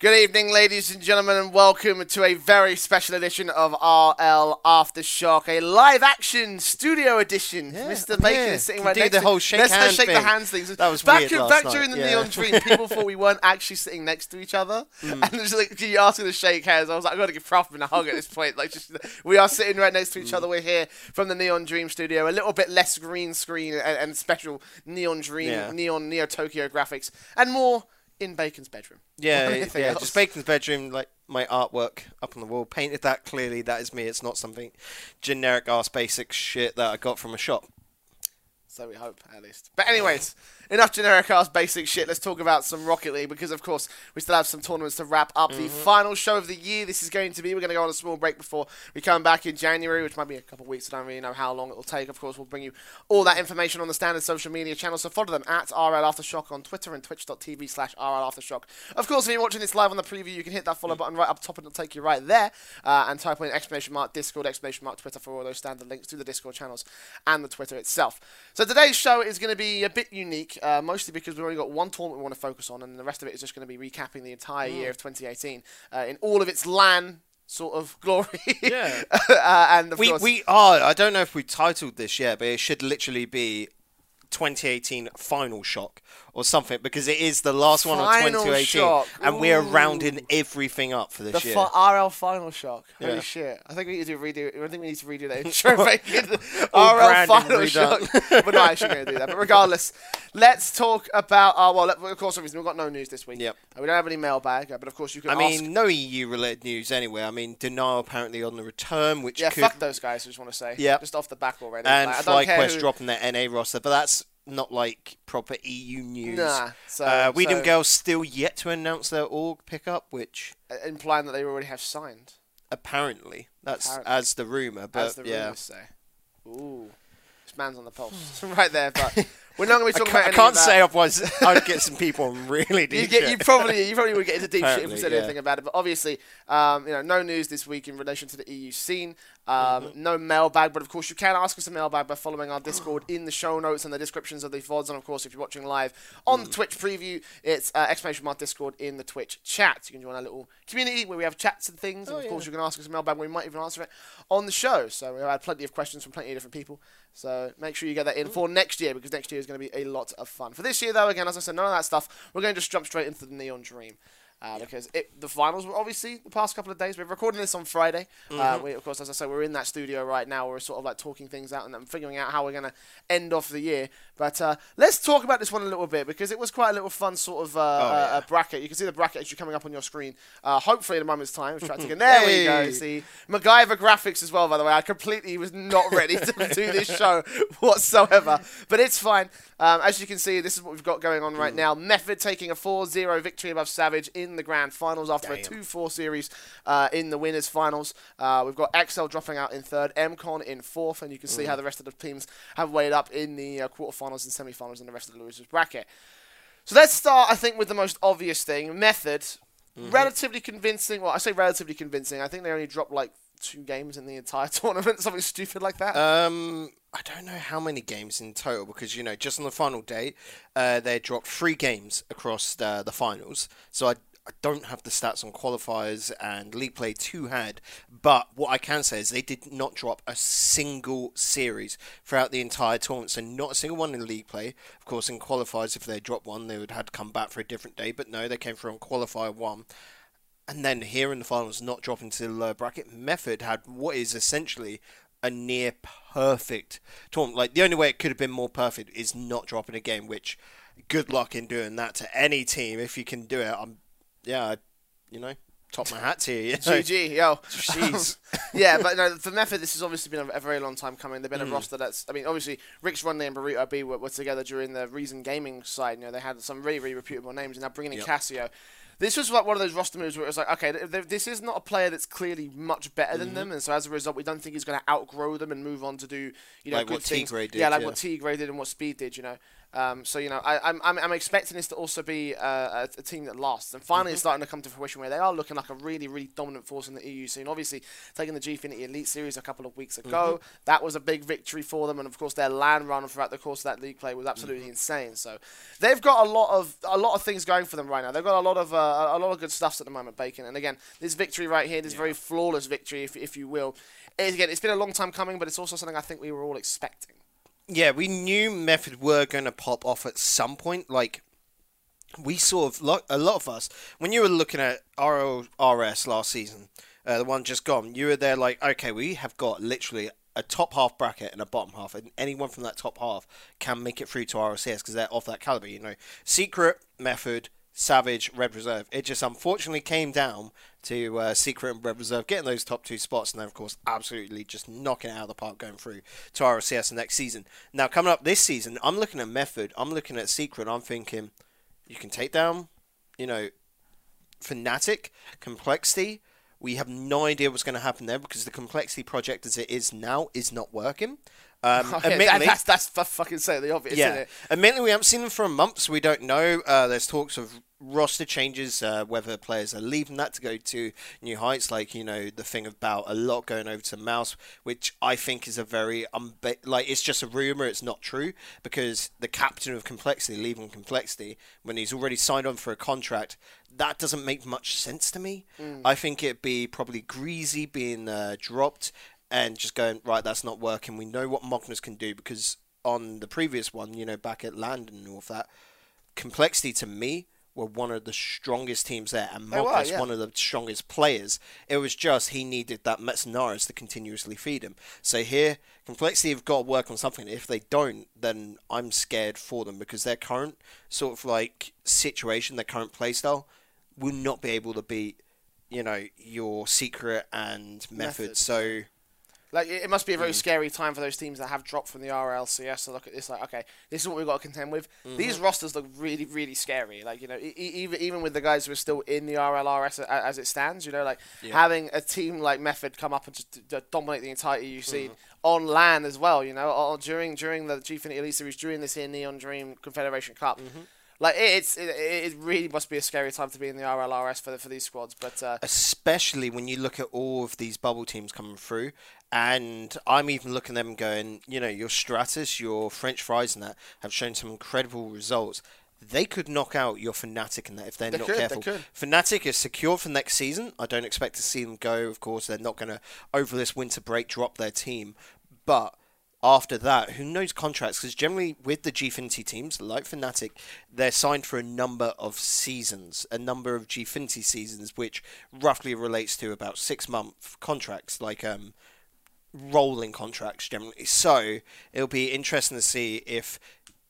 Good evening, ladies and gentlemen, and welcome to a very special edition of RL Aftershock, a live action studio edition. Yeah, Mr. Bacon is sitting right next the to whole shake Let's hand shake the thing. hands things. That was back, weird back night, during the yeah. Neon Dream, people thought we weren't actually sitting next to each other, Hmm. and just like you asking to shake hands. I was like, I've got to give Prothman a hug at this point. Like, just we are sitting right next to each Hmm. other. We're here from the Neon Dream studio, a little bit less green screen and, and special Neon Dream, Yeah. Neon Neo Tokyo graphics, and more in Bacon's bedroom. Yeah, yeah. Just Bacon's bedroom, like my artwork up on the wall, painted that clearly. That is me. It's not something generic ass basic shit that I got from a shop. So we hope, at least. But anyways, enough generic ass basic shit. Let's talk about some Rocket League because, of course, we still have some tournaments to wrap up. The final show of the year. This is going to be. We're going to go on a small break before we come back in January, which might be a couple of weeks. I don't really know how long it will take. Of course, we'll bring you all that information on the standard social media channels. So follow them at RL Aftershock on Twitter and twitch.tv slash RL Aftershock. Of course, if you're watching this live on the preview, you can hit that follow button right up top and it'll take you right there. Uh, and type in exclamation mark Discord, exclamation mark Twitter for all those standard links to the Discord channels and the Twitter itself. So today's show is going to be a bit unique, uh, mostly because we've only got one tournament we want to focus on, and the rest of it is just going to be recapping the entire year of 2018 uh, in all of its LAN sort of glory. Yeah. uh, and of We course, we are. I don't know if we titled this yet, but it should literally be 2018 Final Shock or something because it is the last one of 2018, Shock. and we're rounding everything up for this the year. fi- RL Final Shock. Holy Yeah. shit! I think we need to redo. I think we need to redo that intro. make it All RL Final. Shock. but no, actually, going to do that. But regardless, let's talk about. Uh, well, of course, obviously, we've got no news this week. Yep. We don't have any mailbag, but of course, you can. I ask- mean, no EU related news anyway. I mean, Denial apparently on the return, which yeah, could fuck those guys. I just want to say. Yep. Just off the back already. and Like, I don't care FlyQuest who- dropping their NA roster, but that's not like proper EU news. Nah. So, uh, so, Girls still yet to announce their org pickup, which uh, implying that they already have signed, apparently that's Apparently. as the rumor. But as the yeah, rumors say. Ooh, this man's on the pulse right there. But we're not going to be I talking I about. any can't say otherwise. I'd get some people really You, deep. get, you probably you probably would get into deep shit if we said yeah. anything about it. But obviously, um, you know, no news this week in relation to the EU scene. Um, Mm-hmm. No mailbag, but of course you can ask us a mailbag by following our Discord in the show notes and the descriptions of the VODs. And of course, if you're watching live on Mm. the Twitch preview, it's uh, exclamation mark Discord in the Twitch chat. You can join our little community where we have chats and things. And Oh, of course, you can ask us a mailbag. We might even answer it on the show. So we've had plenty of questions from plenty of different people. So make sure you get that in for next year because next year is going to be a lot of fun. For this year, though, again, as I said, none of that stuff. We're going to just jump straight into the Neon Dream. Uh, Because it, the finals were obviously the past couple of days. We're recording this on Friday. Uh, we, of course, as I said, we're in that studio right now. We're sort of like talking things out and um, figuring out how we're going to end off the year. But uh, let's talk about this one a little bit because it was quite a little fun sort of uh, uh, yeah. uh, bracket. You can see the bracket actually coming up on your screen. Uh, hopefully, in a moment's time. Try to get there. we go. Hey. See MacGyver graphics as well. By the way, I completely was not ready to do this show whatsoever, but it's fine. Um, as you can see, this is what we've got going on Mm. right now. Method taking a 4-0 victory above Savage in the grand finals after a 2-4 series uh, in the winners finals. Uh, we've got XL dropping out in third, MCon in fourth, and you can see Mm. how the rest of the teams have weighed up in the uh, quarterfinals and semifinals and the rest of the losers bracket. So let's start, I think, with the most obvious thing. Method, Mm-hmm. relatively convincing. Well, I say relatively convincing. I think they only dropped like two games in the entire tournament, something stupid like that. Um, I don't know how many games in total because you know just on the final day, uh, they dropped three games across the, the finals. So I, I don't have the stats on qualifiers and league play two had, but what I can say is they did not drop a single series throughout the entire tournament. So not a single one in league play. Of course, in qualifiers, if they dropped one, they would have to come back for a different day. But no, they came through on qualifier one. And then here in the finals, not dropping to the lower bracket, Method had what is essentially a near perfect tournament. Like the only way it could have been more perfect is not dropping a game. Which, good luck in doing that to any team if you can do it. I'm, yeah, I, you know, top my hat to you. you know. GG, yo. Jeez. yeah, but no, for Method, this has obviously been a, a very long time coming. They've been Mm. a roster that's, I mean, obviously, Rix Ronday and Burrito B were, were together during the Reason Gaming side. You know, they had some really, really reputable names, and now bringing in Yep. Kassio. This was like one of those roster moves where it was like, okay, th- th- this is not a player that's clearly much better Mm-hmm. than them, and so as a result, we don't think he's going to outgrow them and move on to do, you know, Like good what things. T-Grade yeah, like yeah. what T Grade did and what Speed did, you know. Um, so you know, I, I'm, I'm I'm expecting this to also be uh, a, a team that lasts, and finally Mm-hmm. it's starting to come to fruition where they are looking like a really really dominant force in the EU scene. Obviously, taking the Gfinity Elite Series a couple of weeks ago, Mm-hmm. that was a big victory for them, and of course their land run throughout the course of that league play was absolutely Mm-hmm. insane. So they've got a lot of a lot of things going for them right now. They've got a lot of uh, a lot of good stuffs at the moment, Bacon. And again, this victory right here, this very flawless victory, if if you will, is, again it's been a long time coming, but it's also something I think we were all expecting. Yeah, we knew Method were going to pop off at some point. Like, we sort of, a lot of us, when you were looking at RLRS last season, uh, the one just gone, you were there like, okay, we have got literally a top half bracket and a bottom half, and anyone from that top half can make it through to RLCS because they're of that caliber, you know. Secret, Method, Savage, Red Reserve. It just unfortunately came down to uh, Secret and Red Reserve getting those top two spots, and then of course absolutely just knocking it out of the park going through to RLCS next season. Now coming up this season, I'm looking at Method, I'm looking at Secret, I'm thinking you can take down, you know, Fnatic, Complexity. We have no idea what's going to happen there because the Complexity project as it is now is not working. Um, Okay, that, admittedly- that's that's for fucking say the obvious, isn't yeah, it? admittedly, we haven't seen them for a month, so we don't know. Uh, there's talks of roster changes, uh, whether players are leaving that to go to new heights, like you know the thing about al0t going over to Mouse, which I think is a very unba- like it's just a rumor, it's not true because the captain of Complexity leaving Complexity when he's already signed on for a contract. That doesn't make much sense to me. I think it'd be probably Greasy being uh, dropped and just going right. That's not working. We know what Magnus can do because on the previous one, you know, back at London and all of that, complexity to me were one of the strongest teams there, and Magnus yeah. one of the strongest players. It was just he needed that Mercenaries to continuously feed him. So here, complexity have got to work on something. If they don't, then I'm scared for them because their current sort of like situation, their current playstyle, will not be able to beat. You know your secret and method. Method. So Like it it must be a Mm. very scary time for those teams that have dropped from the RLCS to look at this. Like, okay, this is what we've got to contend with. Mm-hmm. These rosters look really, really scary. Like you know, e- even even with the guys who are still in the RLRS as it stands, you know, like Yeah. having a team like Method come up and just dominate the entire EU Mm-hmm. on land as well. You know, or during during the Gfinity Elite Series, during this here Neon Dream Confederation Cup. Mm-hmm. Like it, it's it, it really must be a scary time to be in the RLRS for the, for these squads. But uh, especially when you look at all of these bubble teams coming through. And I'm even looking at them going, you know, your Stratus, your French fries, and that have shown some incredible results. They could knock out your Fnatic in that if they're They not could, they careful. could. Fnatic is secure for next season. I don't expect to see them go. Of course, they're not going to over this winter break drop their team, but after that, who knows contracts? Because generally, with the Gfinity teams, like Fnatic, they're signed for a number of seasons, a number of Gfinity seasons, which roughly relates to about six month contracts, like um, rolling contracts generally. So it'll be interesting to see if,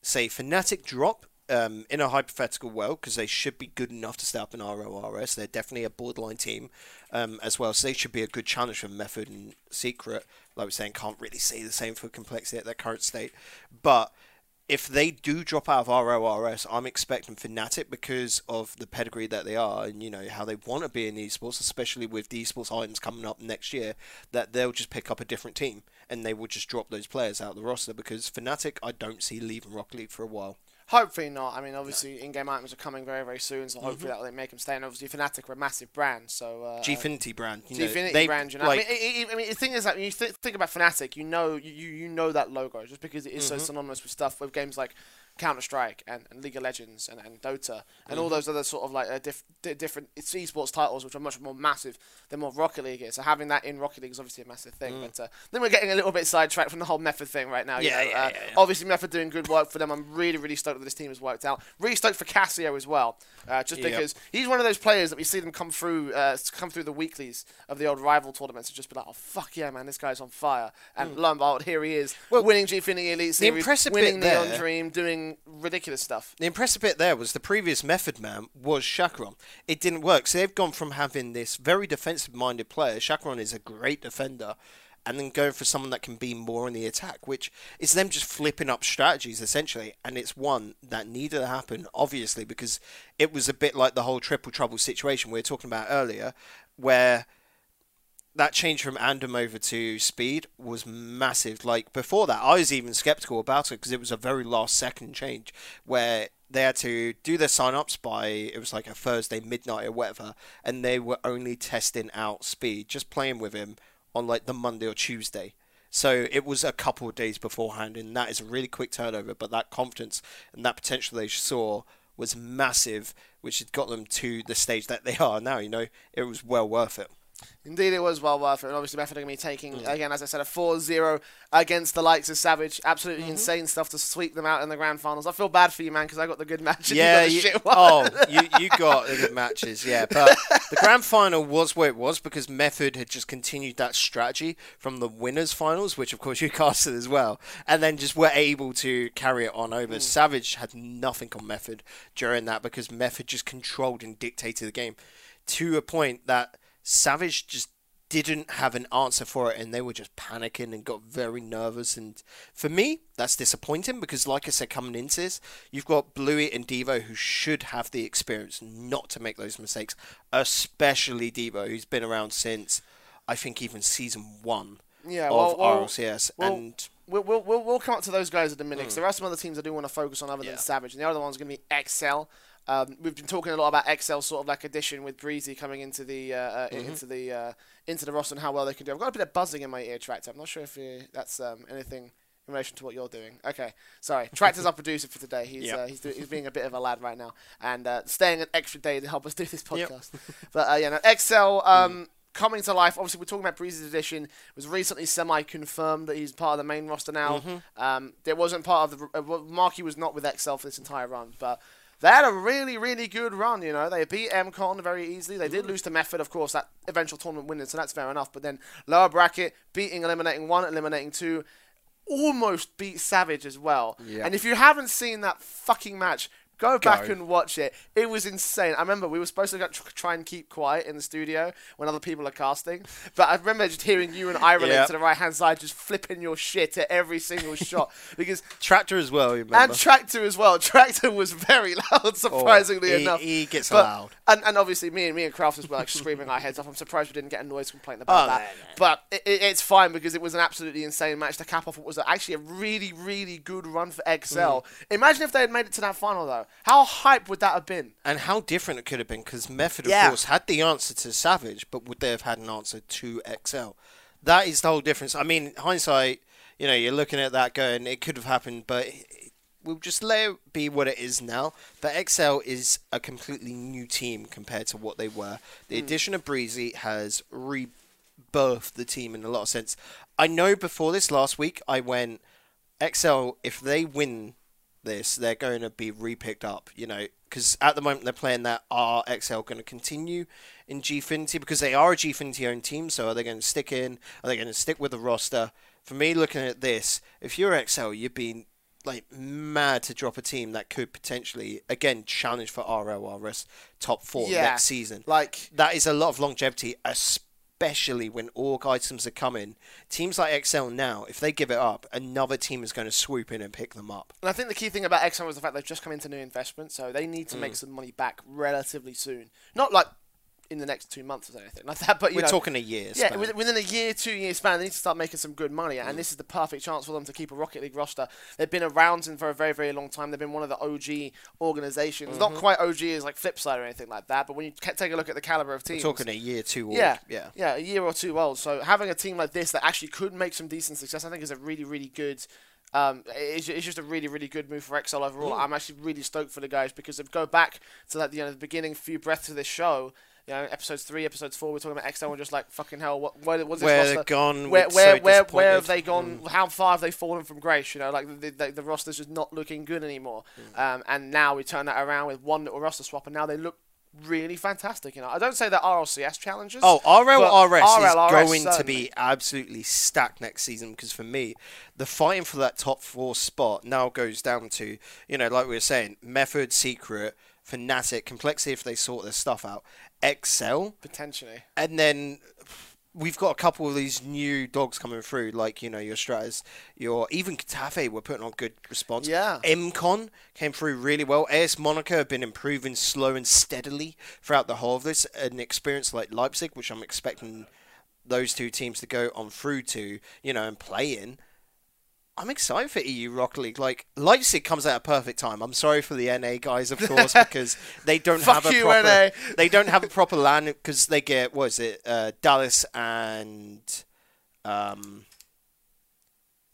say, Fnatic drop. Um, in a hypothetical world, because they should be good enough to stay up in RLRS, they're definitely a borderline team um, as well, so they should be a good challenge for Method and Secret. Like we're saying, can't really say the same for Complexity at their current state. But if they do drop out of RLRS, I'm expecting Fnatic because of the pedigree that they are and you know how they want to be in esports, especially with the esports items coming up next year, that they'll just pick up a different team and they will just drop those players out of the roster because Fnatic I don't see leaving Rocket League for a while. Hopefully not. I mean, obviously, in-game items are coming very, very soon, so Mm-hmm. hopefully that will make them stay. And obviously, Fnatic are a massive brand, so uh, Gfinity brand, you know, Gfinity they- brand. You know, like, I, mean, I, I mean, the thing is that when you th- think about Fnatic, you know, you you know that logo just because it is Mm-hmm. so synonymous with stuff with games like Counter Strike and, and League of Legends and, and Dota and Mm-hmm. all those other sort of like uh, diff- di- different it's esports titles which are much more massive than what Rocket League is. So having that in Rocket League is obviously a massive thing. But uh, then we're getting a little bit sidetracked from the whole method thing right now. you Mm. Yeah, know, yeah, uh, yeah, yeah. Obviously, Method doing good work for them. I'm really, really stoked that this team has worked out. Really stoked for Kassio as well, uh, just Yep. because he's one of those players that we see them come through, uh, come through the weeklies of the old rival tournaments and just be like, oh fuck yeah, man, this guy's on fire. And lo and behold, here he is. Well, winning Gfinity Elite Series, impressive winning bit Neon there- Dream, doing ridiculous stuff. The impressive bit there was the previous method man was Chakron. It didn't work. So they've gone from having this very defensive minded player, Chakron is a great defender, and then going for someone that can be more in the attack, which is them just flipping up strategies essentially. And it's one that needed to happen, obviously, because it was a bit like the whole triple trouble situation we were talking about earlier, where that change from Andom over to Speed was massive. Like before that, I was even skeptical about it because it was a very last second change where they had to do their sign ups by it was like a Thursday midnight or whatever, and they were only testing out Speed, just playing with him on like the Monday or Tuesday. So it was a couple of days beforehand, and that is a really quick turnover. But that confidence and that potential they saw was massive, which had got them to the stage that they are now. You know, it was well worth it. Indeed, it was well worth it. And obviously, Method are going to be taking, Mm. again, as I said, a 4 0 against the likes of Savage. Absolutely Mm-hmm. insane stuff to sweep them out in the grand finals. I feel bad for you, man, because I got the good match. Yeah, you you, got the shit one. oh, you you got the good matches, yeah. But the grand final was where it was because Method had just continued that strategy from the winners finals, which of course you casted as well, and then just were able to carry it on over. Savage had nothing on Method during that because Method just controlled and dictated the game to a point that Savage just didn't have an answer for it and they were just panicking and got very nervous and for me that's disappointing because like I said coming into this you've got Bluey and Devo who should have the experience not to make those mistakes especially Devo who's been around since I think even season 1 Yeah, of well, well, RLCS well, and We'll, we'll, we'll, come up to those guys in a minute 'cause hmm. there are some other teams I do want to focus on other Yeah. than Savage. And the other one's going to be Excel. Um, we've been talking a lot about Excel sort of like addition with Breezy coming into the uh, uh, into the uh, into the roster and how well they can do. I've got a bit of buzzing in my ear, Tractor. I'm not sure if uh, that's um, anything in relation to what you're doing. Okay, sorry. Tractor's our producer for today. He's Yep. uh, he's, do- he's being a bit of a lad right now and uh, staying an extra day to help us do this Yep. podcast. but uh, yeah, no, Excel. Um, Coming to life, obviously, we're talking about Breezy's edition. It was recently semi-confirmed that he's part of the main roster now. Mm-hmm. Um, there wasn't part of the. Uh, well, Marky was not with Excel for this entire run, but they had a really, really good run. You know, they beat MCon very easily. They did mm. lose to Method, of course, that eventual tournament winner, so that's fair enough. But then lower bracket, beating, eliminating one, eliminating two, almost beat Savage as well. Yeah. And if you haven't seen that fucking match. Go back Go. and watch it. It was insane. I remember we were supposed to try and keep quiet in the studio when other people are casting, but I remember just hearing you and Ireland Yeah. to the right hand side just flipping your shit at every single shot because Tractor as well you and Tractor as well. Tractor was very loud, surprisingly Oh, he- enough. he gets but, loud. And, and obviously, me and me and Krafters were like screaming our heads off. I'm surprised we didn't get a noise complaint about Oh, that. no, no. But it, it, it's fine because it was an absolutely insane match to cap off. What was actually a really, really good run for XL. Mm. Imagine if they had made it to that final though. How hype would that have been? And how different it could have been because Method, of Yeah. course, had the answer to Savage, but would they have had an answer to XL? That is the whole difference. I mean, hindsight, you know, you're looking at that going, it could have happened, but we'll just let it be what it is now. But XL is a completely new team compared to what they were. The hmm. addition of Breezy has rebirthed the team in a lot of sense. I know before this last week, I went, XL, if they win this, they're going to be repicked up, you know, because at the moment they're playing that are XL going to continue in Gfinity because they are a Gfinity owned team. So are they going to stick in? Are they going to stick with the roster? For me, looking at this, if you're XL, you'd be like mad to drop a team that could potentially again challenge for RLRS top four Yeah. next season. Like That is a lot of longevity, especially when org items are coming. Teams like XL now, if they give it up, another team is going to swoop in and pick them up. And I think the key thing about XL was the fact they've just come into new investment, so they need to Mm. make some money back relatively soon. Not like in the next two months or anything like that, but you We're know, talking a year. yeah, span. within within a year, two year span, they need to start making some good money, and this is the perfect chance for them to keep a Rocket League roster. They've been around for a very, very long time. They've been one of the OG organizations, not quite OG as like Flipside or anything like that, but when you take a look at the caliber of We're teams, talking a year, two. Old. yeah, yeah. yeah, a year or two old. So having a team like this that actually could make some decent success, I think, is a really, really good. Um, it's, it's just a really, really good move for XL overall. I'm actually really stoked for the guys because if go back to like the, you know the beginning few breaths of this show, you know episodes three, episodes four, we're talking about XL and just like fucking hell, what where what's this Where roster? they've gone, Where where so where, where have they gone? How far have they fallen from grace? You know, like the, the, the roster's just not looking good anymore. Um, and now we turn that around with one little roster swap, and now they look really fantastic. You know, I don't say that RLCS challenges. Oh, RLRS but is RLRS going to be absolutely stacked next season because for me, the fighting for that top four spot now goes down to, you know, like we were saying, Method, Secret, Fnatic, Complexity if they sort their stuff out, Excel, potentially. and then we've got a couple of these new dogs coming through, like you know your Stratus, your even Katafe were putting on good response. Yeah. MCon came through really well. AS Monaco have been improving slow and steadily throughout the whole of this. An experience like Leipzig, which I'm expecting those two teams to go on through to, you know, and play in. I'm excited for EU Rocket League. Like Leipzig comes at a perfect time. I'm sorry for the NA guys, of course, because they don't have a you, proper. NA. They don't have a proper land because they get what is it? Uh, Dallas and um.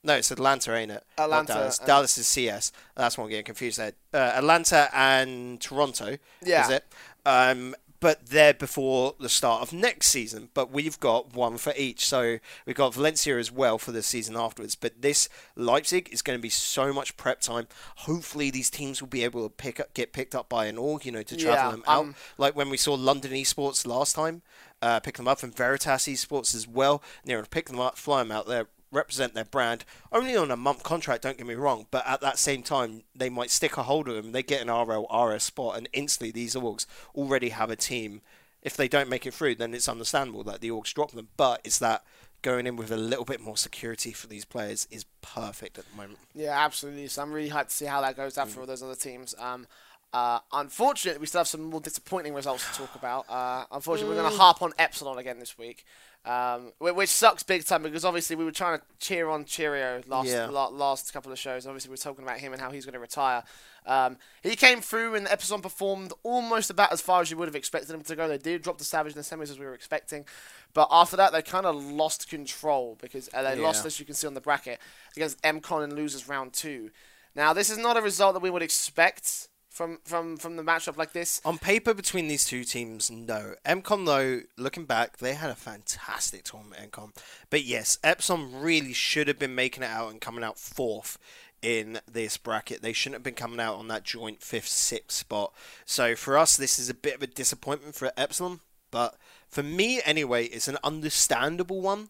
No, it's Atlanta, ain't it? Not Atlanta Dallas. and- Dallas is CS. That's what I'm getting confused there. Uh, Atlanta and Toronto. Yeah. Is it? Um, but they're before the start of next season. But we've got one for each. So we've got Valencia as well for the season afterwards. But this Leipzig is going to be so much prep time. Hopefully these teams will be able to pick up, get picked up by an org, you know, to travel Yeah, them out. um, like when we saw London Esports last time, uh, pick them up, and Veritas Esports as well. Near to pick them up, fly them out there, represent their brand. Only on a month contract, don't get me wrong, but at that same time, they might stick a hold of them. They get an RL, RS spot, and instantly these orgs already have a team. If they don't make it through, then it's understandable that the orgs drop them. But it's that going in with a little bit more security for these players is perfect at the moment. Yeah, absolutely. So I'm really hyped to see how that goes out for all those other teams. Um, uh, unfortunately, we still have some more disappointing results to talk about. Uh, unfortunately, we're going to harp on Epsilon again this week, um, which sucks big time because obviously we were trying to cheer on Cheerio last Yeah. la- last couple of shows. Obviously, we were talking about him and how he's going to retire. Um, he came through and the Epsilon performed almost about as far as you would have expected him to go. They did drop the Savage in the semis as we were expecting, but after that they kind of lost control because uh, they lost, Yeah. as you can see on the bracket, against MCon and losers round two. Now this is not a result that we would expect from from from the matchup like this. On paper, between these two teams, no. MCon, though, looking back, they had a fantastic tournament, MCon. But yes, Epsilon really should have been making it out and coming out fourth in this bracket. They shouldn't have been coming out on that joint fifth, sixth spot. So for us, this is a bit of a disappointment for Epsilon. But for me, anyway, it's an understandable one.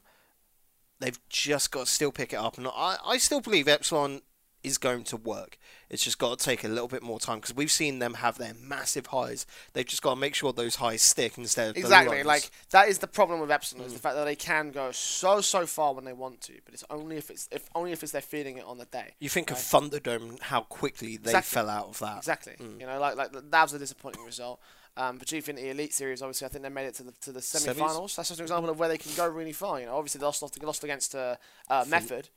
They've just got to still pick it up. And I, I still believe Epsilon is going to work. It's just got to take a little bit more time because we've seen them have their massive highs. They've just got to make sure those highs stick instead of Exactly, like that is the problem with Epsilon Mm. is the fact that they can go so so far when they want to, but it's only if it's if only if it's they're feeling it on the day. you think of Thunderdome and how quickly they Exactly. fell out of that. Exactly. Mm. You know, like like that was a disappointing result. Um, but Gfinity Elite Series, obviously, I think they made it to the to the semi-finals. That's just an example of where they can go really far. You know, obviously they lost lost, lost against uh, uh, Method.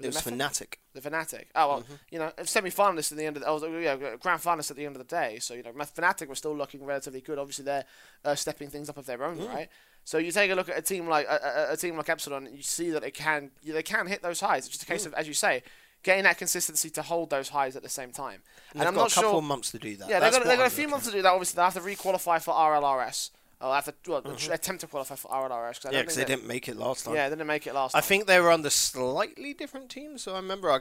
It was? Fnatic. The Fnatic. Oh well, Mm-hmm. you know, semi-finalists at the end of the, oh, yeah, grand finalists at the end of the day. So you know, Fnatic were still looking relatively good. Obviously, they're uh, stepping things up of their own, Mm. right? So you take a look at a team like a, a, a team like Epsilon, and you see that they can they can hit those highs. It's just a Mm. case of, as you say, getting that consistency to hold those highs at the same time. And, They've I'm got not a couple sure. of months to do that. Yeah, they've got, they've got a few months to do that. Obviously, they have to re-qualify for RLRS. Oh, they have to well, Mm-hmm. attempt to qualify for RLRS. 'cause I Yeah, because they didn't make it last time. Yeah, they didn't make it last. Time. I time. think they were on the slightly different team, So I remember. I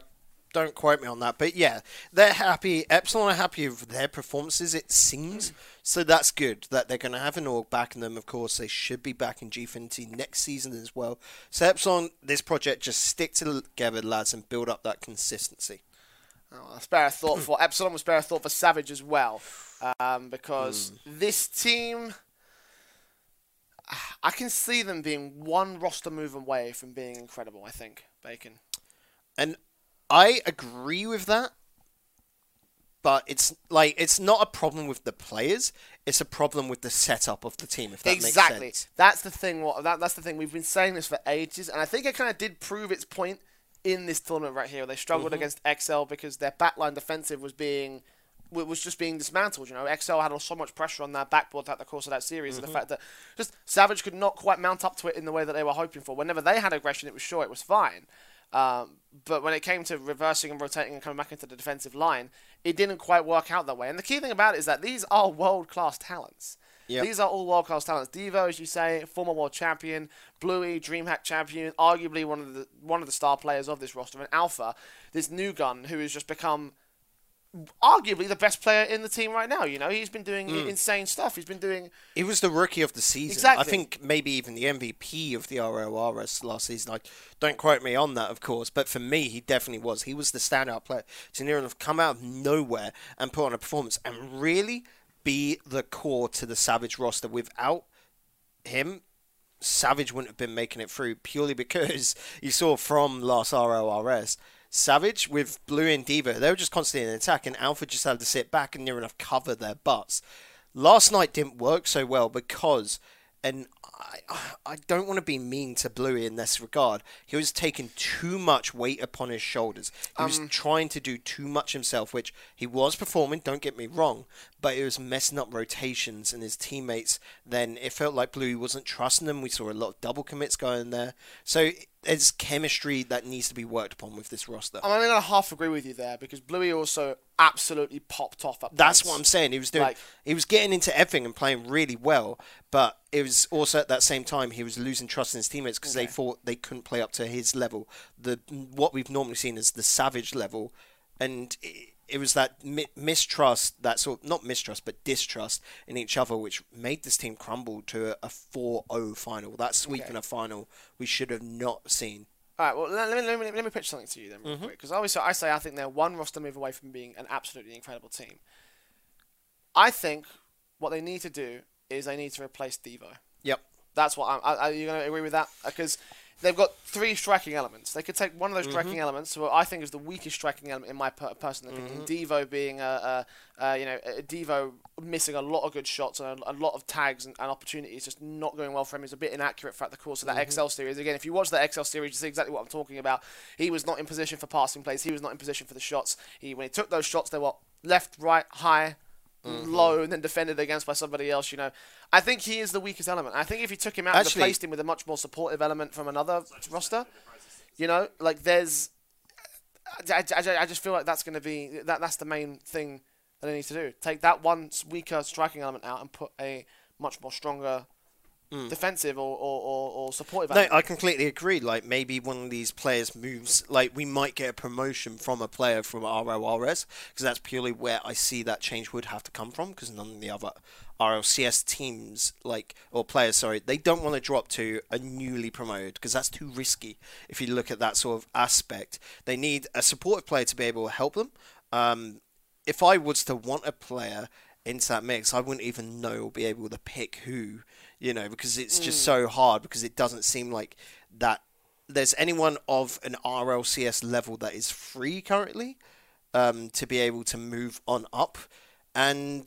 don't quote me on that, but yeah, they're happy. Epsilon are happy with their performances. It seems so. That's good that they're going to have an org backing them. Of course, they should be back in Gfinity next season as well. So Epsilon, this project, just stick together, lads, and build up that consistency. Oh, spare a thought for Epsilon. Was spare a thought for Savage as well, um, because Hmm. this team, I can see them being one roster move away from being incredible. I think Bacon. And I agree with that. But it's like it's not a problem with the players; it's a problem with the setup of the team. If that exactly. makes sense. That's the thing. What that, that's the thing. We've been saying this for ages, and I think it kind of did prove its point in this tournament right here. They struggled Mm-hmm. against XL because their backline defensive was being was just being dismantled. You know, XL had so much pressure on their backboard throughout the course of that series, Mm-hmm. and the fact that just Savage could not quite mount up to it in the way that they were hoping for. Whenever they had aggression, it was sure it was fine. Um, but when it came to reversing and rotating and coming back into the defensive line, it didn't quite work out that way. And the key thing about it is that these are world class talents. Yep. These are all world class talents. Devo, as you say, former world champion, Bluey, DreamHack champion, arguably one of the one of the star players of this roster, and Alpha, this new gun who has just become arguably the best player in the team right now. You know, he's been doing Mm. insane stuff. He's been doing He was the rookie of the season. Exactly. I think maybe even the MVP of the RLRS last season. Like, don't quote me on that, of course, but for me, he definitely was. He was the standout player. To near enough come out of nowhere and put on a performance and really be the core to the Savage roster. Without him, Savage wouldn't have been making it through purely because you saw from last RORS. Savage with Blue and Devo, they were just constantly in attack, and Alpha just had to sit back and near enough cover their butts. Last night didn't work so well because and I, I don't want to be mean to Bluey in this regard. He was taking too much weight upon his shoulders. He was um. trying to do too much himself, which he was performing. Don't get me wrong, but it was messing up rotations and his teammates. Then it felt like Bluey wasn't trusting them. We saw a lot of double commits going there. So there's chemistry that needs to be worked upon with this roster. I'm only gonna half agree with you there because Bluey also absolutely popped off. At That's points. what I'm saying. He was doing. Like- he was getting into everything and playing really well, but it was also at that same time he was losing trust in his teammates because they thought they couldn't play up to his level. The what we've normally seen as the savage level, and it, it was that mi- mistrust, that sort of, not mistrust but distrust in each other, which made this team crumble to a, a 4-0 final. That sweep Okay. in a final we should have not seen. All right, well, let, me, let, me, let me pitch something to you then, Mm-hmm. quick. Because obviously, I say I think they're one roster move away from being an absolutely incredible team. I think what they need to do is they need to replace Devo. Yep. That's what I'm. Are you going to agree with that? Because they've got three striking elements. They could take one of those mm-hmm. striking elements, what I think is the weakest striking element in my per- personal opinion. Mm-hmm. Devo being a, a, a you know a Devo missing a lot of good shots and a, a lot of tags and, and opportunities, just not going well for him. He's a bit inaccurate throughout the course of that mm-hmm. XL series. Again, if you watch that XL series, you see exactly what I'm talking about. He was not in position for passing plays. He was not in position for the shots. He when he took those shots, they were left, right, high, Mm-hmm. low and then defended against by somebody else, you know. I think he is the weakest element. I think if you took him out and replaced him with a much more supportive element from another roster, you know, like there's. I, I, I just feel like that's going to be that. That's the main thing that they need to do. Take that one weaker striking element out and put a much more stronger defensive or, or, or, or supportive. No. I completely agree. Like maybe one of these players moves, like we might get a promotion from a player from RLRS because that's purely where I see that change would have to come from because none of the other RLCS teams, like or players, sorry, they don't want to drop to a newly promoted because that's too risky. If you look at that sort of aspect, they need a supportive player to be able to help them. Um, if I was to want a player into that mix, I wouldn't even know or be able to pick who, you know, because it's just so hard because it doesn't seem like that there's anyone of an RLCS level that is free currently um, to be able to move on up. And